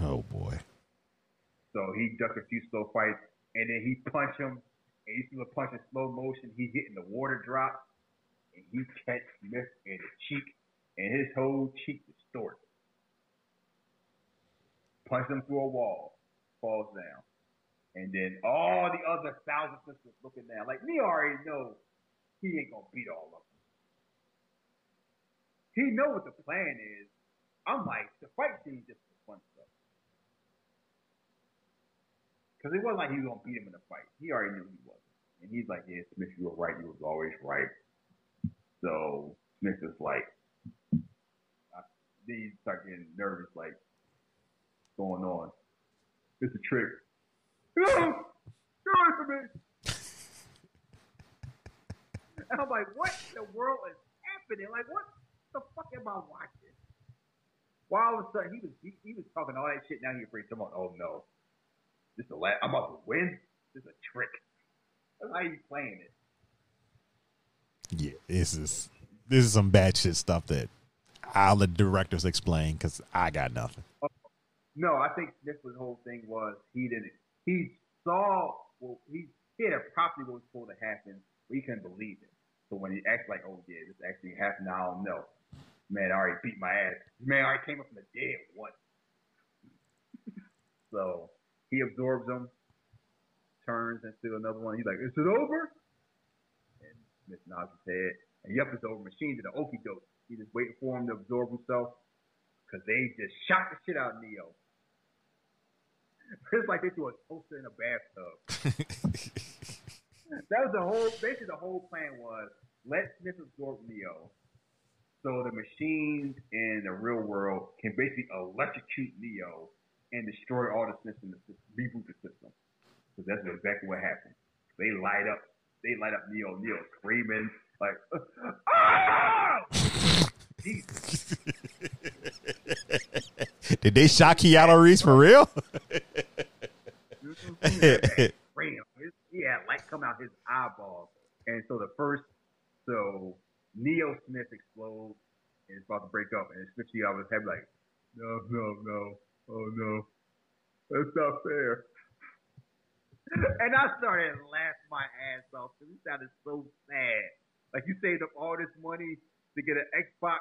"Oh boy." So he ducked a few slow fights, and then he punched him, and you see the punch in slow motion. He hitting the water drop, and he catch Smith in the cheek, and his whole cheek distorted. Punch him through a wall, falls down, and then all the other thousand sisters looking down. Like me already know he ain't gonna beat all of them. He know what the plan is. I'm like the fight scene just Because it wasn't like he was gonna beat him in a fight. He already knew he wasn't, and he's like, "Yeah, Smith, you were right. You was always right." So Smith is like, I, then he start getting nervous, like, going on? It's a trick. No, for me. and I'm like, what in the world is happening? Like, what the fuck am I watching? While all of a sudden he was he, he was talking all that shit. Now he's afraid. Come on, oh no, this the last. I'm about to win. This is a trick. That's how you playing it. Yeah, this is this is some bad shit stuff that I'll let directors explain because I got nothing. Uh, no, I think Smith's whole thing was he didn't. He saw well, he he had a property what was supposed to happen, but he couldn't believe it. So when he acts like, oh yeah, this actually happened, I don't know. Man, I already beat my ass. Man, I already came up from the dead. What? so he absorbs them, turns into another one. He's like, "Is it over?" And Smith nods his head. And yep, it's over. Machine did an okey doke. He just waiting for him to absorb himself because they just shot the shit out of Neo. It's like they threw a toaster in a bathtub. that was the whole. Basically, the whole plan was let Smith absorb Neo, so the machines in the real world can basically electrocute Neo and destroy all the systems, reboot the system. Because that's exactly what happened. They light up, they light up Neo, Neo screaming like, ah! Did they shock Keanu Reeves for real? yeah, light come out his eyeballs, and so the first, so Neo Smith explodes and it's about to break up, and Smith out his head like, no, no, no, oh no, that's not fair. and I started laughing my ass off because he sounded so sad. Like you saved up all this money to get an Xbox,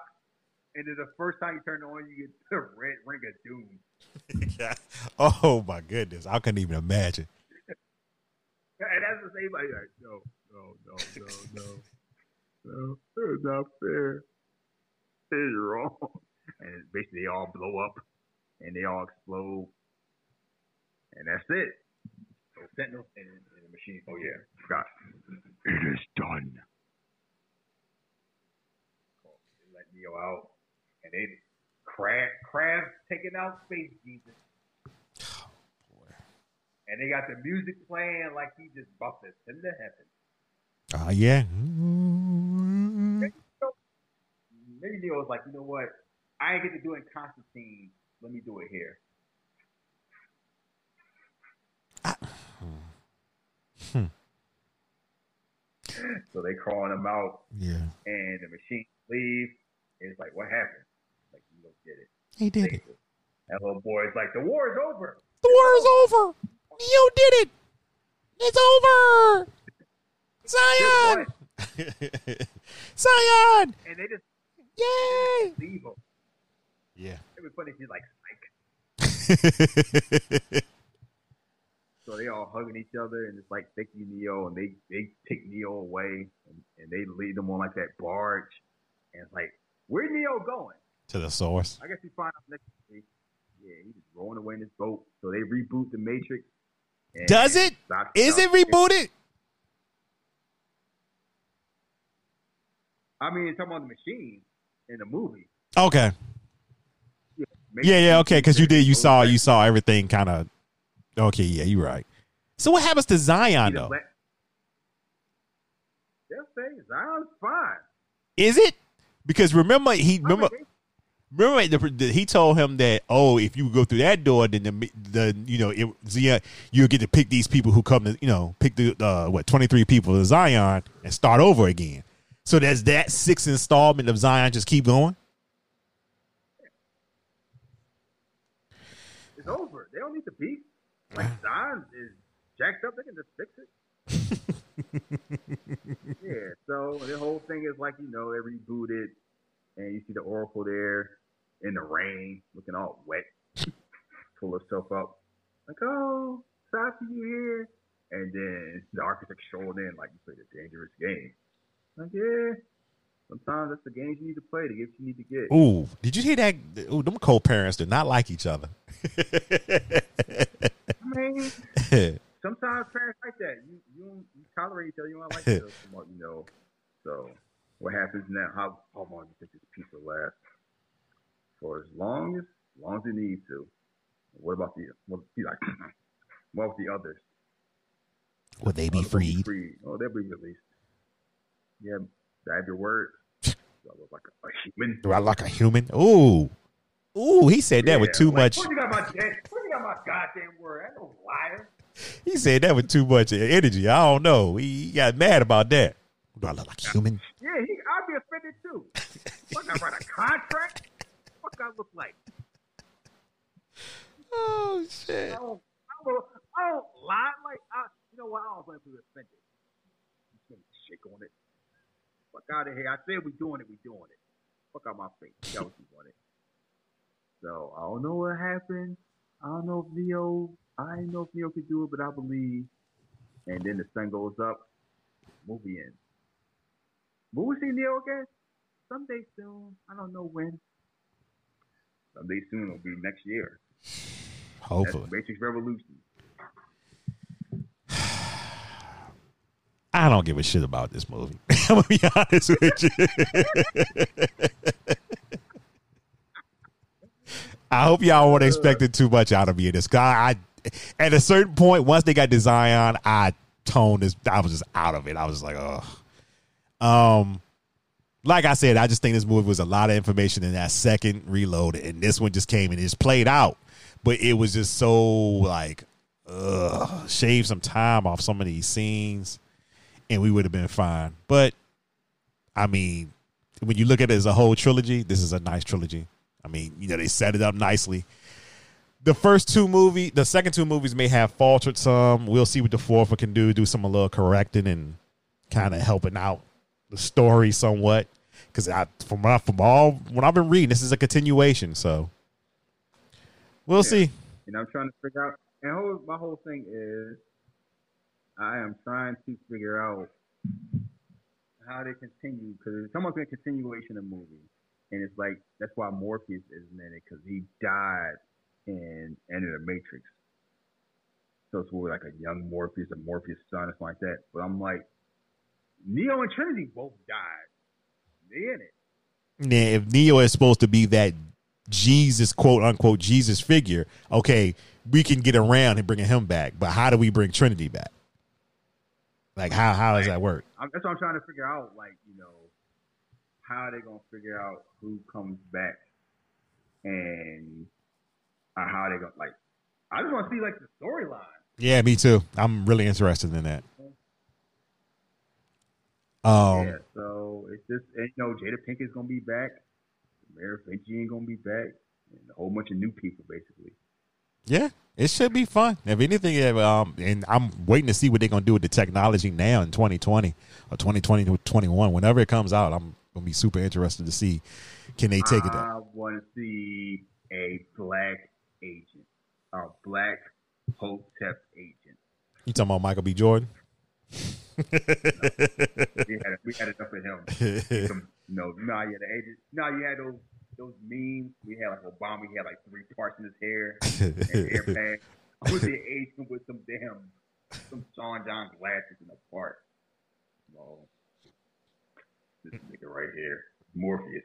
and then the first time you turn it on, you get the red ring of doom. yeah. Oh my goodness, I couldn't even imagine. And that's the same like, like no, no, no, no, no, no, it's not fair. It's wrong. And basically, they all blow up, and they all explode, and that's it. So Sentinel and, and the machine. Oh yeah, forgot. It is done. They let Neo out, and they crab crabs taking out space Jesus. And they got the music playing like he just about to send to heaven. Ah, uh, yeah. Maybe Neo was like, you know what? I ain't get to do it in Constantine. Let me do it here. Hmm. So they crawling him out. Yeah. And the machine leave. And it's like, what happened? Like, you don't get it. He did it. That little boy is like, the war is over. The war is over. You did it. It's over. Zion. Zion. And they just Yay. They just leave him. Yeah. It was funny. She's like, psych. so they all hugging each other and it's like taking Neo and they, they take Neo away and, and they lead them on like that barge. And it's like, where's Neo going? To the source. I guess we find out next week. Yeah, he's just rolling away in his boat. So they reboot the Matrix. Does it? Is it rebooted? I mean, talking about the machine in the movie. Okay. Yeah, yeah, yeah, okay. Because you did, you saw, you saw everything kind of. Okay, yeah, you're right. So what happens to Zion though? They'll say Zion's fine. Is it? Because remember, he remember. Remember, the, the, he told him that oh, if you go through that door, then the the you know it, Zion, you'll get to pick these people who come to you know pick the uh, what twenty three people of Zion and start over again. So does that sixth installment of Zion just keep going? It's over. They don't need to beat. Like Zion is jacked up. They can just fix it. yeah. So the whole thing is like you know they rebooted, and you see the Oracle there in the rain, looking all wet, pull herself up, like oh, Sasha, you here? And then the architect showing in like you played a dangerous game. Like, yeah. Sometimes that's the games you need to play to get what you need to get. Ooh, did you hear that? Ooh, them co-parents do not like each other. I mean, sometimes parents like that. You you, you tolerate each other. You don't like each other you know. So what happens now? How how long do you think this piece will last? For as long as, as long as it needs to. What about the what like what about the others? Would they be freed? Be freed? Oh, they'll be released. Yeah, have your word. Do I look like a, a, human? Do I look like a human? Ooh. Ooh, he said that yeah, with too like, much. You got my, you got my goddamn word? I no liar. He said that with too much energy. I don't know. He got mad about that. Do I look like a human? Yeah, he, I'd be offended too. what, I write a contract? What I look like? Oh, shit. I don't, I don't, I don't lie. Like, I, you know what? I don't want to be offended. He's going to shake on it. Fuck out of here. I said we doing it, we doing it. Fuck out my face. That what you wanted. So I don't know what happened. I don't know if Neo I didn't know if Neo could do it, but I believe. And then the sun goes up, movie ends. Will we see Neo again? Someday soon. I don't know when. Someday soon will be next year. Hopefully. That's Matrix Revolution. I don't give a shit about this movie. I'm gonna be honest with you. I hope y'all weren't expecting too much out of me in this guy. I, at a certain point, once they got the Zion, I toned this. I was just out of it. I was like, oh. Um, like I said, I just think this movie was a lot of information in that second reload, and this one just came and just played out. But it was just so like, ugh, shave some time off some of these scenes and we would have been fine. But I mean, when you look at it as a whole trilogy, this is a nice trilogy. I mean, you know, they set it up nicely. The first two movie, the second two movies may have faltered some. We'll see what the fourth one can do. Do some a little correcting and kind of helping out the story somewhat. because I from my, from all when I've been reading, this is a continuation. So we'll Yeah. see. And I'm trying to figure out. And whole, my whole thing is, I am trying to figure out how they continue because it's almost been a continuation of the movie, and it's like that's why Morpheus isn't in it because he died in Enter the Matrix. So it's more like a young Morpheus, a Morpheus son, something like that. But I'm like, Neo and Trinity both died. They in it. Now, if Neo is supposed to be that Jesus quote unquote Jesus figure, okay, we can get around and bringing him back. But how do we bring Trinity back? Like how how does that work? I'm, that's what I'm trying to figure out. Like, you know, how are they gonna figure out who comes back and uh, how they gonna like? I just want to see like the storyline. Yeah, me too. I'm really interested in that. Um, yeah, so it's just and, you know Jada Pinkett is gonna be back, Mayor Vinci ain't gonna be back, and a whole bunch of new people basically. Yeah, it should be fun. If anything, um, and I'm waiting to see what they're gonna do with the technology now in 2020 or 2020 to 21. Whenever it comes out, I'm gonna be super interested to see can they take it I want to see a black agent, a black Hotep agent. You talking about Michael B. Jordan? We had we had enough of him. some, you know, you know, how you had the agent. Know, you had those those memes. We had like Obama. He had like three parts in his hair and hair pad. I was the agent with some damn some Sean John glasses in the part. No, this nigga right here, Morpheus,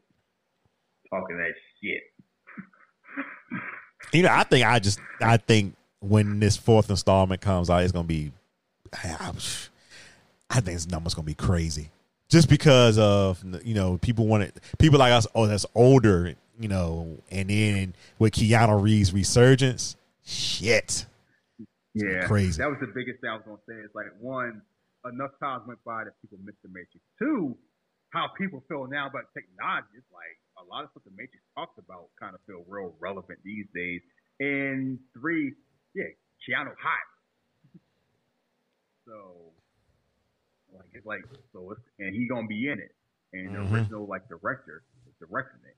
talking that shit. you know, I think I just I think when this fourth installment comes out, it's gonna be. I, I think this number's gonna be crazy, just because of you know people want it. People like us, oh, that's older, you know, and then with Keanu Reeves' resurgence, shit, Yeah, crazy. That was the biggest thing I was gonna say. It's like one, enough times went by that people missed the Matrix. Two, how people feel now about technology. It's like a lot of stuff the Matrix talks about kind of feel real relevant these days. And three, yeah, Keanu hot. so, like it's like so, it's, and he gonna be in it, and the Mhm. original like director is directing it.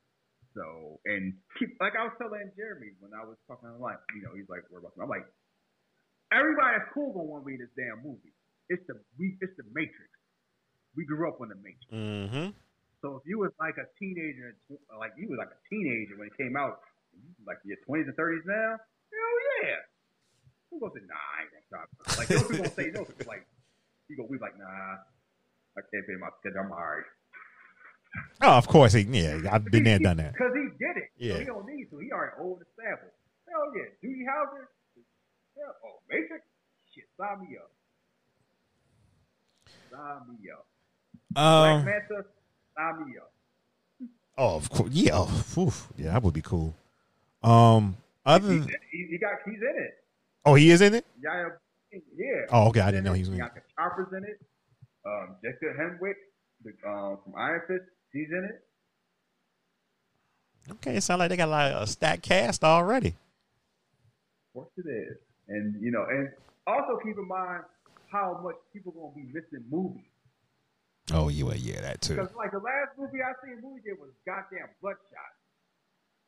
So, and keep, like I was telling Jeremy when I was talking online, you know, he's like, "What about?" I'm like, everybody that's cool gonna want to be in this damn movie. It's the we, it's the Matrix. We grew up on the Matrix. Mm-hmm. So if you was like a teenager, like you was like a teenager when it came out, like your twenties and thirties now, hell yeah. Who gonna say, nah, I ain't gonna stop. Like those people gonna say no, like go, we like, nah, I can't pay my schedule. I'm alright. Oh, of course, he, yeah, I've been there, done that. Because he did it. Yeah. So he don't need to. He already old and established. Hell yeah. Doogie Howser. Hell, oh, Matrix. Shit, sign me up. Sign me up. Black Um, Manta. Sign me up. oh, of course, yeah, oh, yeah, that would be cool. Um, other, He, he, he got. He's in it. oh, he is in it. Yeah. Yeah. Oh, okay, I didn't know he was in He it. got the choppers in it. Um, Jessica Henwick, the, um, from Iron Fist, she's in it. Okay, it sounds like they got like a stacked cast already. Of course it is. And you know, and also keep in mind how much people gonna be missing movies. Oh, yeah, yeah, that too. Because like the last movie I seen movie did was goddamn Bloodshot.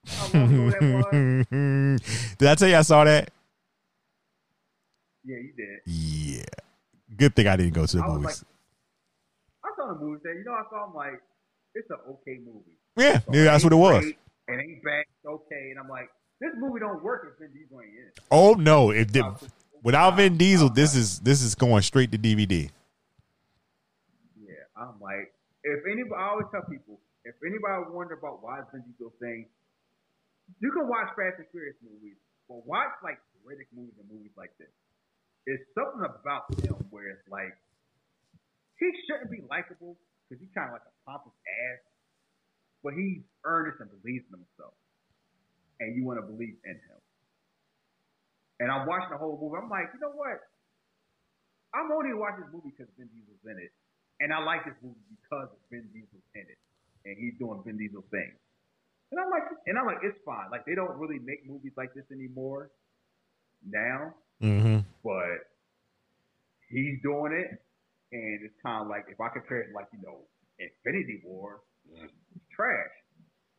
How long ago that was? did I tell you I saw that? Yeah, you did. Yeah. Good thing I didn't go to the I movies. I saw the movie there. You know, I saw him like it's an okay movie. yeah, So yeah, that's what it was. great, It ain't bad. It's okay. And I'm like, this movie don't work if Vin Diesel ain't in it. Oh no! If the, without Vin Diesel, this is this is going straight to DVD. Yeah, I'm like, if anybody, I always tell people, if anybody wonder about why Vin Diesel thing, you can watch Fast and Furious movies, but watch like Riddick movies and movies like this. It's something about him where it's like he shouldn't be likable because he's kind of like a pompous ass, but he's earnest and believes in himself, and you want to believe in him. And I'm watching the whole movie. I'm like, you know what? I'm only watching this movie because Vin Diesel's in it. And I like this movie because Vin Diesel's in it. And he's doing Vin Diesel things. And I'm like, and I'm like, it's fine. Like they don't really make movies like this anymore now, Mm-hmm. but he's doing it. And it's kind of like if I compare it to like, you know, Infinity War, it's trash.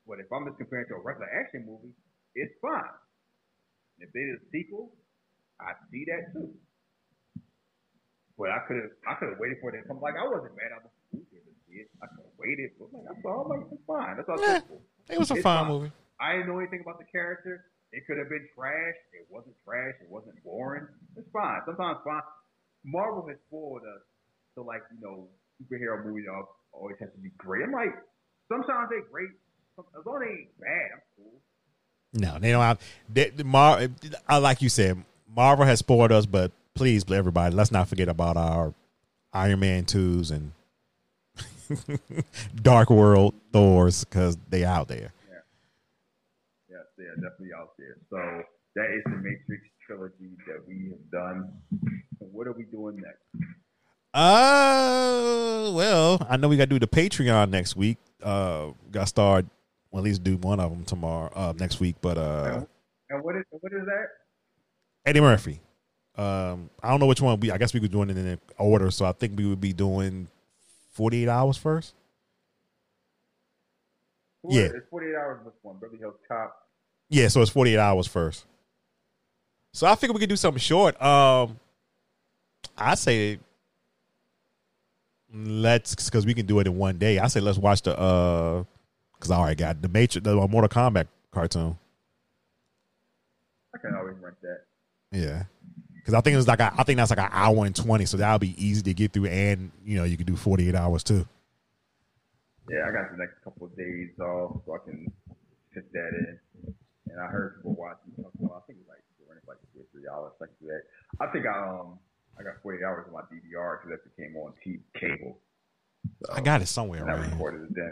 But if I'm just comparing to a regular action movie, it's fine. If they did a sequel, I see that too. But I could have I could have waited for it to come. Like I wasn't mad. I was it. I could have waited. But like, I saw like it's fine. That's all. Yeah, cool. It was a fine fine. movie. I didn't know anything about the character. It could have been trash. It wasn't trash. It wasn't boring. It's fine. Sometimes fine. Marvel has spoiled us to like you know superhero movies al- always have to be great. I'm like sometimes they're great. As long as they ain't bad, I'm cool. No, they don't have. They, the Mar, like you said, Marvel has spoiled us, but please, everybody, let's not forget about our Iron Man twos and Dark World Thors because they out there. They are definitely out there. So that is the Matrix trilogy that we have done. What are we doing next? Uh, well, I know we got to do the Patreon next week. Uh, got to start. Well, at least do one of them tomorrow, uh, next week. But uh, And what is what is that? Eddie Murphy. Um, I don't know which one. We I guess we could do it in order. So I think we would be doing forty eight hours first. Yeah. It's 48 hours this one. Beverly Hills Cop. Yeah, so it's 48 hours first. So I figure we could do something short. Um I say let's because we can do it in one day. I say let's watch the uh because I already got the Matrix the Mortal Kombat cartoon. I can always rent that. Yeah. Because I think it's like a, I think that's like an hour and twenty, so that'll be easy to get through, and you know you can do forty eight hours too. Yeah, I got the next couple of days off, so I can fit that in. And I heard people watching something. I think it's like during like two or three hours. I that. I think I um I got 48 hours on my DVR because that became on T cable. So, I got it somewhere and I around. recorded it then.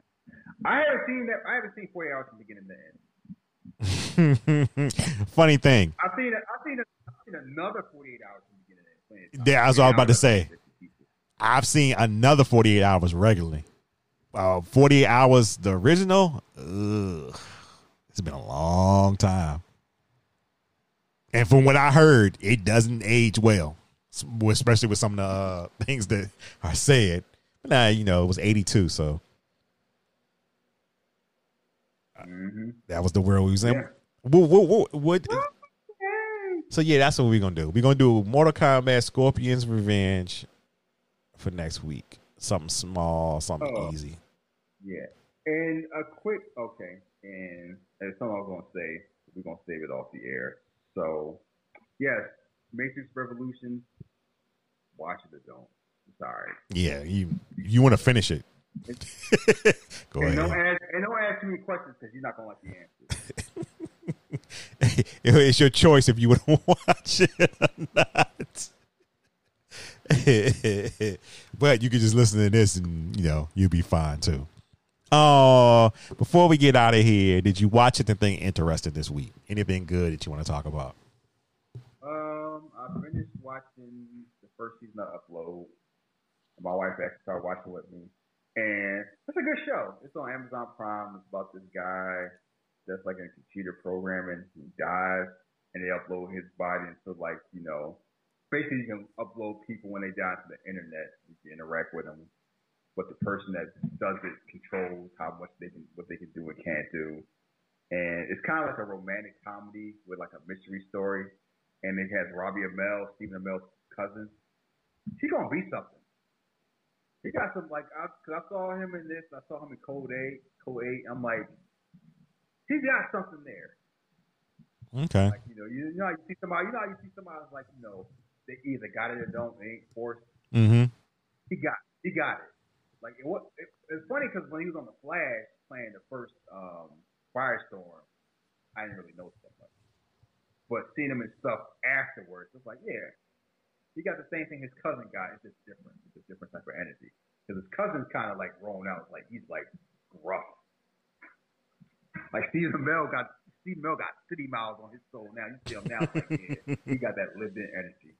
I haven't seen that. I haven't seen 48 hours from beginning to end. Funny thing, I've seen. I've seen. I've seen another 48 hours from beginning to end. Yeah, that's what I was about to say. I've seen another 48 hours regularly. Uh, 48 hours, the original, ugh, it's been a long time. And from what I heard, it doesn't age well, especially with some of the uh, things that are said. But now, you know, it was 82, so Mm-hmm. that was the world we was in. Yeah. What, what, what, what- so, yeah, that's what we're going to do. We're going to do Mortal Kombat Scorpion's Revenge for next week. Something small, something Oh. easy. Yeah. And a quick okay, and as something I was gonna say, we're gonna save it off the air. So yes, Matrix Revolution, watch it or don't. It's all right. Yeah, you you want to finish it. Go and don't ahead. ask and don't ask too many questions because you're not gonna like the answers. it's your choice if you want to watch it or not. but you can just listen to this and you know you'll be fine too. Oh, before we get out of here, did you watch anything interesting this week? Anything good that you want to talk about? Um, I finished watching the first season of Upload. My wife actually started watching with me, and it's a good show. It's on Amazon Prime. It's about this guy that's like in computer programming. He dies, and they upload his body into like you know, basically you can upload people when they die to the internet. You can interact with them, but the person that does it controls how much they can, what they can do and can't do. And it's kind of like a romantic comedy with like a mystery story and it has Robbie Amell, Stephen Amell's cousin. He gonna be something. He got some like I, cause I saw him in this. I saw him in Code Eight. Code Eight. I'm like, he got something there. Okay. Like you know, you, you know, how you see somebody. You know, how you see somebody like you know, they either got it or don't. They ain't forced. Mm-hmm. He got, he got it. Like it, what? It, it's funny because when he was on the Flash playing the first um, Firestorm, I didn't really notice that much. But seeing him and stuff afterwards, it's like, yeah, he got the same thing his cousin got. It's just different. It's a different type of energy. Because his cousin's kind of like grown out. Like he's like gruff. Like Stephen Amell got Stephen Amell got city miles on his soul now. You see him now, like, yeah, he got that lived in energy.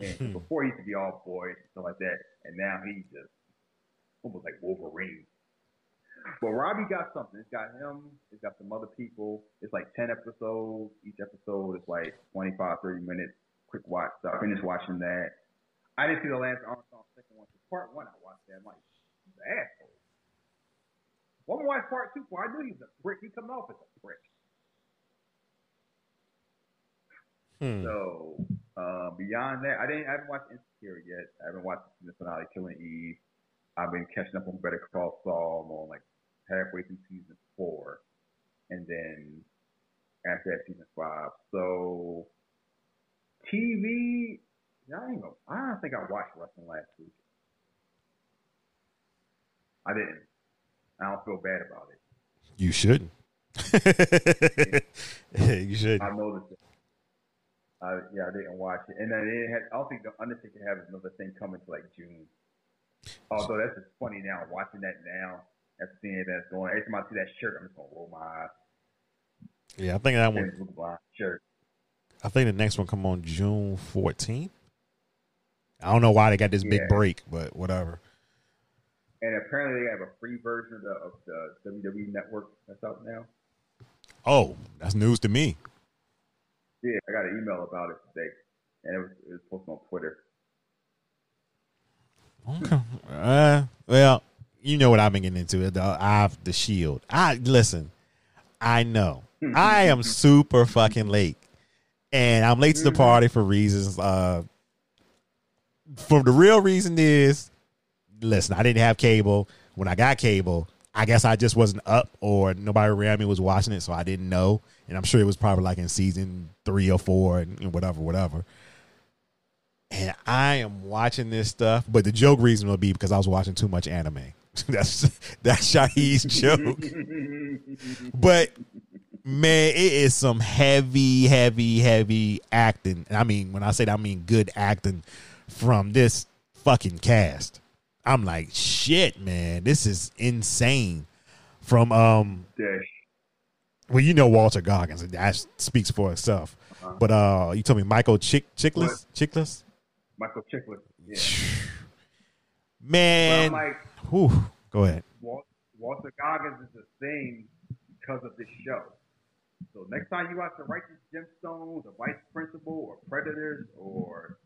And before he used to be all boys and stuff like that, and now he's just almost like Wolverine. But Robbie got something. It's got him. It's got some other people. It's like 10 episodes. Each episode is like 25, 30 minutes. Quick watch. So I finished watching that. I didn't see the last Armstrong second one. So part one, I watched that. I'm like, he's an asshole. Well, I'm watch part two. For I knew he was a prick. He coming off as a prick. Hmm. So uh, beyond that, I didn't. I haven't watched Insecure yet. I haven't watched the finale, Killing Eve. I've been catching up on Better Call Saul. I'm on like halfway through season four, and then after that, season five. So TV, I ain't gonna, I don't think I watched wrestling last week. I didn't. I don't feel bad about it. You shouldn't. you should. I noticed it. I, yeah, I didn't watch it, and then it had. I don't think the Undertaker has another thing coming to like June. Although that's just funny now, watching that now, after seeing that's going. Every time I see that shirt, I'm just gonna oh roll my eyes. Yeah, I think that one. Shirt. I think the next one come on June 14th. I don't know why they got this big break, but whatever. And apparently they have a free version of the, of the WWE Network that's out now. Oh, that's news to me. Yeah, I got an email about it today, and it was, it was posted on Twitter. Okay. Uh, well, you know what I've been getting into. The I've the Shield. I listen. I know. I am super fucking late, and I'm late to the party for reasons. Uh, for the real reason is, listen, I didn't have cable. When I got cable, I guess I just wasn't up, or nobody around me was watching it, so I didn't know. And I'm sure it was probably like in season three or four, and, and whatever, whatever and I am watching this stuff. But the joke reason will be because I was watching too much anime. that's that's Shahid's joke. But man, it is some heavy, heavy, heavy acting. And I mean, when I say that, I mean good acting from this fucking cast. I'm like, shit, man, this is insane. From um, Dash. well, you know Walter Goggins, that speaks for itself. But uh, you told me Michael Chick Chiklis, Chiklis, Michael Chiklis. Yeah. Well, man. I'm like, whew, go ahead. Wal- Walter Goggins is the same because of this show. So next time you watch The Righteous Gemstones, or Vice Principal, or Predators, or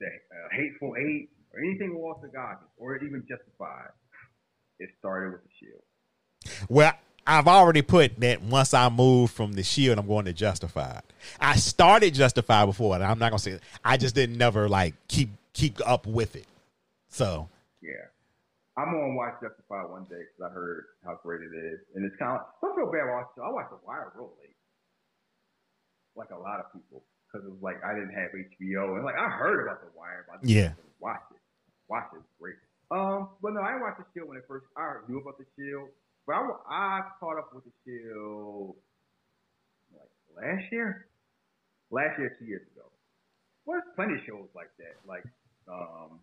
the uh, Hateful Eight, or anything with Walter Goggins, or even Justified, it started with the Shield. Well, I've already put that once I move from the Shield, I'm going to Justified. I started Justified before, and I'm not gonna say it. I just didn't never like keep keep up with it. So Yeah. I'm gonna watch Justified one day because I heard how great it is, and it's kind of. Don't feel bad watching. I watched The Wire real late, like a lot of people, because it was like I didn't have HBO, and like I heard about The Wire, but I Yeah. watch it. Watch it, it's great. Um, but no, I didn't The Shield when it first. I knew about The Shield, but I, I caught up with The Shield like last year, last year, two years ago. Well, there's plenty of shows like that, like um.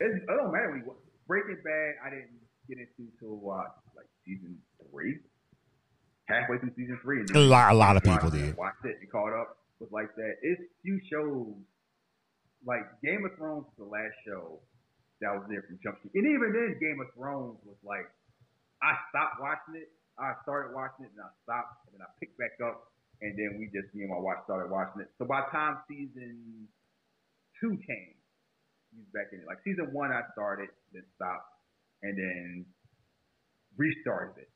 It, it don't matter when you. Breaking Bad, I didn't get into till what, like season three, halfway through season three. And a lot, a lot of people did. Watched it and caught up. Was like that. It's few shows like Game of Thrones was the last show that was there from Jump Street, and even then, Game of Thrones was like I stopped watching it. I started watching it and I stopped, and then I picked back up, and then we just me and my wife started watching it. So by the time season two came, he was back in it. Like season one, I started, then stopped, and then restarted it,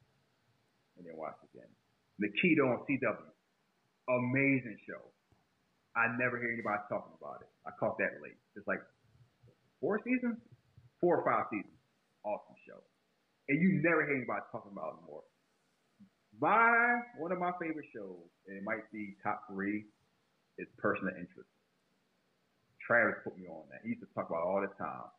and then watched again. Nikita on CW, amazing show. I never hear anybody talking about it. I caught that late. It's like four seasons, four or five seasons. Awesome show, and you never hear anybody talking about it more. My one of my favorite shows, and it might be top three, is Person of Interest. Travis put me on that. He used to talk about all the time.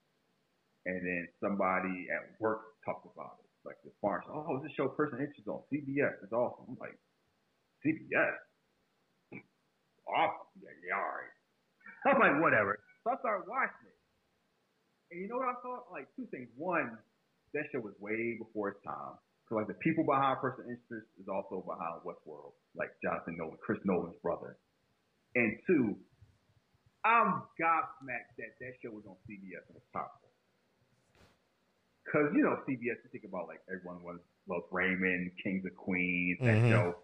And then somebody at work talked about it. Like the farm, oh, is this show Person of Interest on CBS. It's awesome. I'm like, CBS? Awesome. Yeah, yeah, all right. I'm like, whatever. So I started watching it. And you know what I thought? Like two things. One, that show was way before its time. So like the people behind Person Interest is also behind Westworld, like Jonathan Nolan, Chris Nolan's brother. And two, I'm gobsmacked that that show was on CBS and was popular. Cause you know CBS, you think about like everyone was loves Raymond, Kings of Queens, that Mhm. show,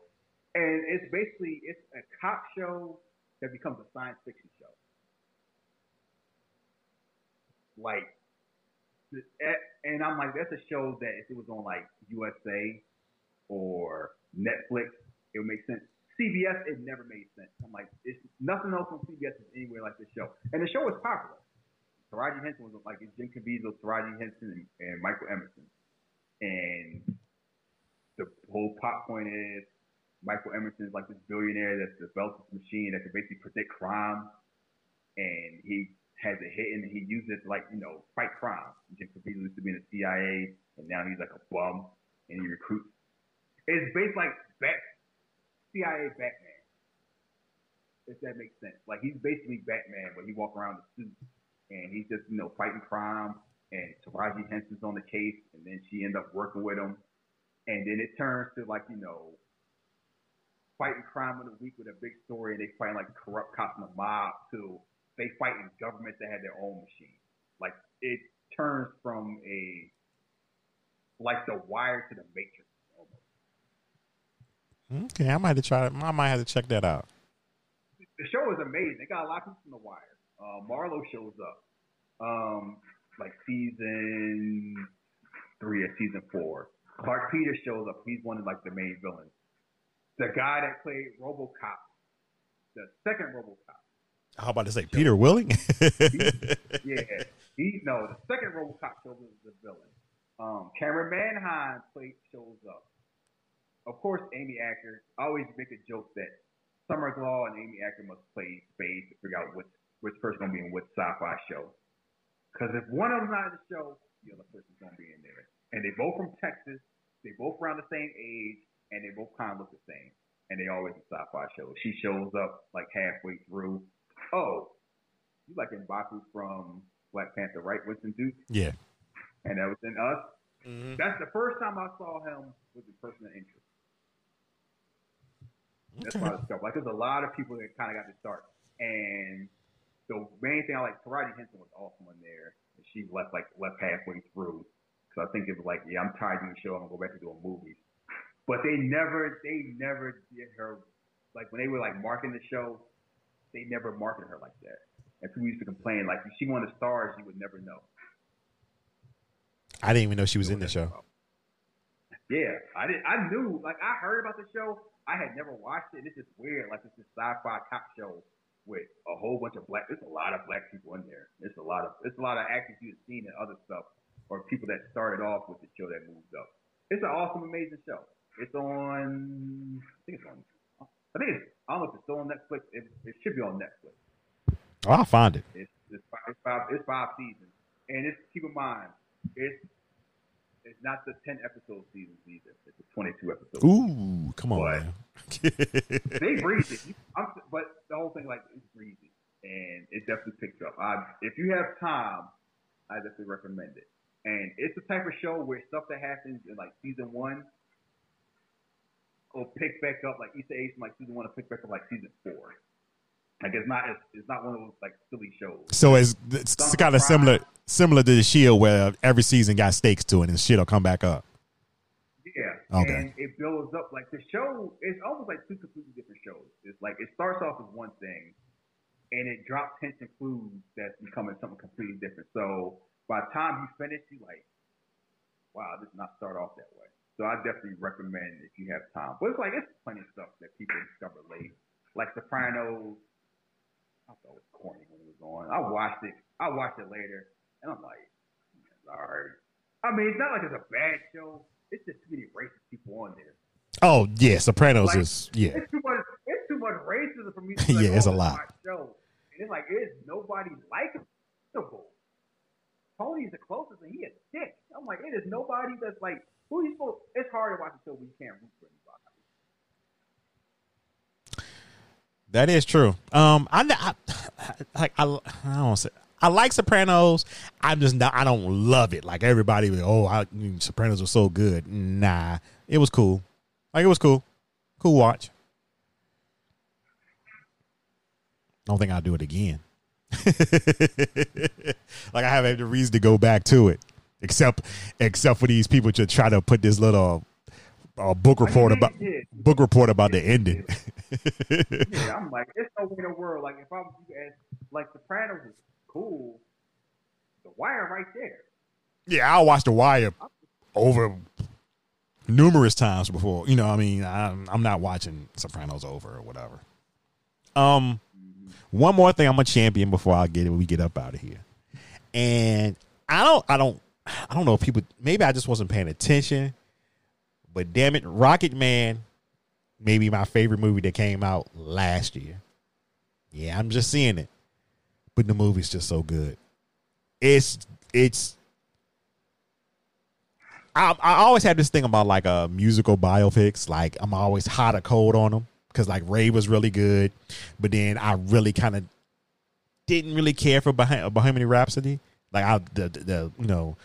and it's basically it's a cop show that becomes a science fiction show. Like and I'm like, that's a show that if it was on like USA or Netflix, it would make sense. CBS, it never made sense. I'm like, it's nothing else on CBS is anywhere like this show, and the show was popular. Taraji Henson was like it's Jim Caviezel, Taraji Henson, and, and Michael Emerson, and the whole plot point is Michael Emerson is like this billionaire that's developed this machine that can basically predict crime, and he has a hit and he uses it to like you know fight crime. Jim Caviezel used to be in the CIA, and now he's like a bum, and he recruits. It's based like back CIA Batman, if that makes sense. Like he's basically Batman, but he walk around the suit and he's just you know fighting crime. And Taraji Henson's on the case, and then she end up working with him, and then it turns to like you know fighting crime in a week with a big story, and they fight like corrupt cops in the mob to they fight in governments that have their own machine. Like it turns from a like the wire to the matrix Okay, I might have to try. I might have to check that out. The show is amazing. They got a lot of people from The Wire. Uh, Marlo shows up, um, like season three or season four. Clarke Peters shows up. He's one of like the main villains. The guy that played RoboCop, the second RoboCop. How about to say Peter Weller? yeah, he no. The second RoboCop shows up as the villain. Um, Camryn Manheim play, shows up of course, Amy Acker. I always make a joke that Summer Glau and Amy Acker must play spades to figure out which which person gonna be in which sci-fi show. Because if one of them's not in the show, the other person's gonna be in there. And they both from Texas. They both around the same age, and they both kind of look the same. And they always in sci-fi shows. She shows up like halfway through. Oh, you like Mbaku from Black Panther, right? Winston Duke. Yeah. And that was in Us. Mm-hmm. That's the first time I saw him with the person of interest. That's okay. of stuff. Like there's a lot of people that kind of got to start. And the main thing I like, Taraji Henson was awesome in there. She left like left halfway through. because I think it was like, yeah, I'm tired of the show. I'm gonna go back to doing movies. But they never, they never did her like when they were like marking the show. They never marketed her like that. And people used to complain like if she won the stars, you would never know. I didn't even know she was in the show. Yeah, I did. I knew, like, I heard about the show, I had never watched it. It's just weird. Like it's this sci-fi cop show with a whole bunch of black. There's a lot of black people in there. There's a lot of there's a lot of actors you've seen in other stuff, or people that started off with the show that moved up. It's an awesome, amazing show. It's on. I think it's on. I think it's. I don't know if it's still on Netflix. It, it should be on Netflix. Oh, I'll find it. It's, it's, five, it's five. It's five seasons, and it's keep in mind it's it's not the ten episode seasons either. It's a twenty two episode. Ooh, come on, man. they breezy, but the whole thing like it's breezy, and it definitely picks up. I, if you have time, I definitely recommend it. And it's the type of show where stuff that happens in like season one will pick back up like Easter egg from like season one will pick back up like season four. Like it's not it's, it's not one of those like silly shows. So it's it's kind of similar similar to the Shield where every season got stakes to it and shit'll come back up. Yeah. Okay. And it builds up like the show. It's almost like two completely different shows. It's like it starts off as one thing, and it drops hints and clues that's becoming something completely different. So by the time you finish, you like, wow, this did not start off that way. So I definitely recommend if you have time. But it's like it's plenty of stuff that people discover late, like Sopranos I thought it was corny when it was on. I watched it. I watched it later, and I'm like, all right. I mean, it's not like it's a bad show. It's just too many racist people on there. Oh yeah, Sopranos like, is yeah. It's too much. It's too much racism for me. To like, yeah, it's a lot. Show. And it's like it's nobody likable. Tony's the closest, and he is sick. I'm like, it is nobody that's like who you supposed. It's hard to watch a show where you can't root for anybody. That is true. Um, I, I like I, I don't say I like Sopranos. I'm just not. I don't love it like everybody. Oh, I, Sopranos was so good. Nah, it was cool. Like it was cool. Cool watch. Don't think I'll do it again. like I have every reason to go back to it, except except for these people to try to put this little uh, book report about book report about the ending. yeah, I'm like, it's no way in the world. Like if I'm as like Sopranos is cool, The Wire right there. Yeah, I watched The Wire over numerous times before. You know, I mean, I'm, I'm not watching Sopranos over or whatever. Um, one more thing I'm a champion before I get it. We get up out of here, and I don't, I don't, I don't know if people. Maybe I just wasn't paying attention, but damn it, Rocketman, maybe my favorite movie that came out last year. Yeah, I'm just seeing it, but the movie's just so good. It's it's I, I always had this thing about like a uh, musical biopics. Like I'm always hot or cold on them because like Ray was really good, but then I really kind of didn't really care for Bohem- Bohemian Rhapsody. Like I the, the, the you know.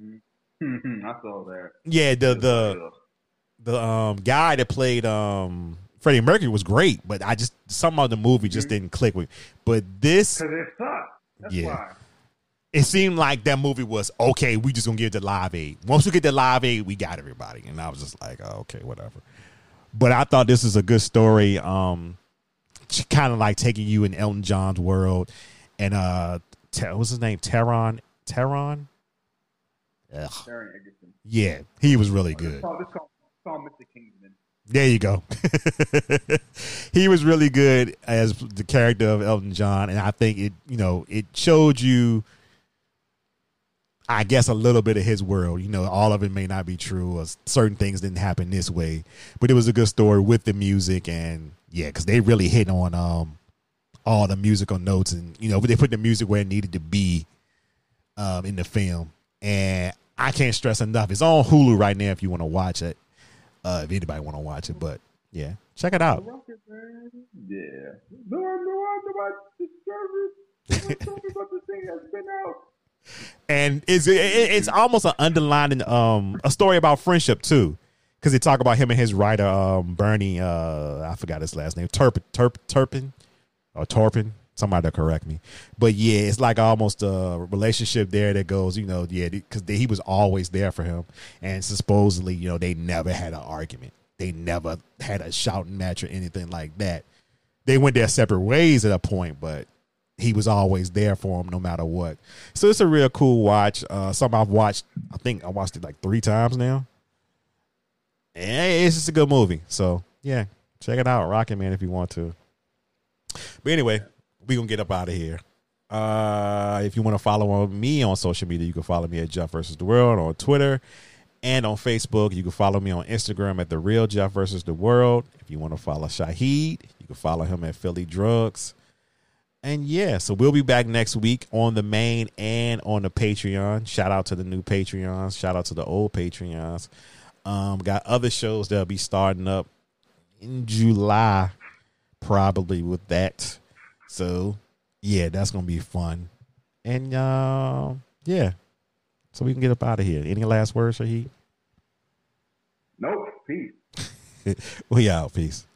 I saw that. Yeah, the the the um guy that played um Freddie Mercury was great, but I just some of the movie just mm-hmm. didn't click with. But this, because it yeah. Why it seemed like that movie was okay. We just gonna give the live aid. Once we get the live aid, we got everybody. And I was just like, oh, okay, whatever. But I thought this is a good story. Um, kind of like taking you in Elton John's world, and uh, what's his name? Taron. Taron. Yeah, he was really good. There you go. he was really good as the character of Elton John, and I think it, you know, it showed you I guess a little bit of his world. You know, all of it may not be true, or certain things didn't happen this way, but it was a good story with the music, and yeah, because they really hit on um all the musical notes, and you know, they put the music where it needed to be um in the film, and I can't stress enough. It's on Hulu right now if you want to watch it. Uh, if anybody want to watch it, but yeah, check it out. Yeah. No, no, I know about the service. Tell me about the thing that's been out and it's it's almost an underlining um a story about friendship too because they talk about him and his writer um Bernie uh I forgot his last name Turpin Turp Turpin or Torpin somebody to correct me but yeah it's like almost a relationship there that goes you know yeah because he was always there for him and supposedly you know they never had an argument they never had a shouting match or anything like that they went their separate ways at a point but he was always there for him no matter what. So it's a real cool watch. Uh, something I've watched. I think I watched it like three times now. And it's just a good movie. So yeah, check it out, Rocketman, if you want to. But anyway, we gonna get up out of here. Uh, if you want to follow me on social media, you can follow me at Jeff versus the World on Twitter and on Facebook. You can follow me on Instagram at the Real Jeff versus the World. If you want to follow Shahid, you can follow him at Philly Drugs. And yeah, so we'll be back next week on the main and on the Patreon. Shout out to the new Patreons. Shout out to the old Patreons. Um, got other shows that'll be starting up in July, probably with that. So yeah, that's gonna be fun. And uh, yeah, so we can get up out of here. Any last words, Shahid? Nope. Peace. we out. Peace.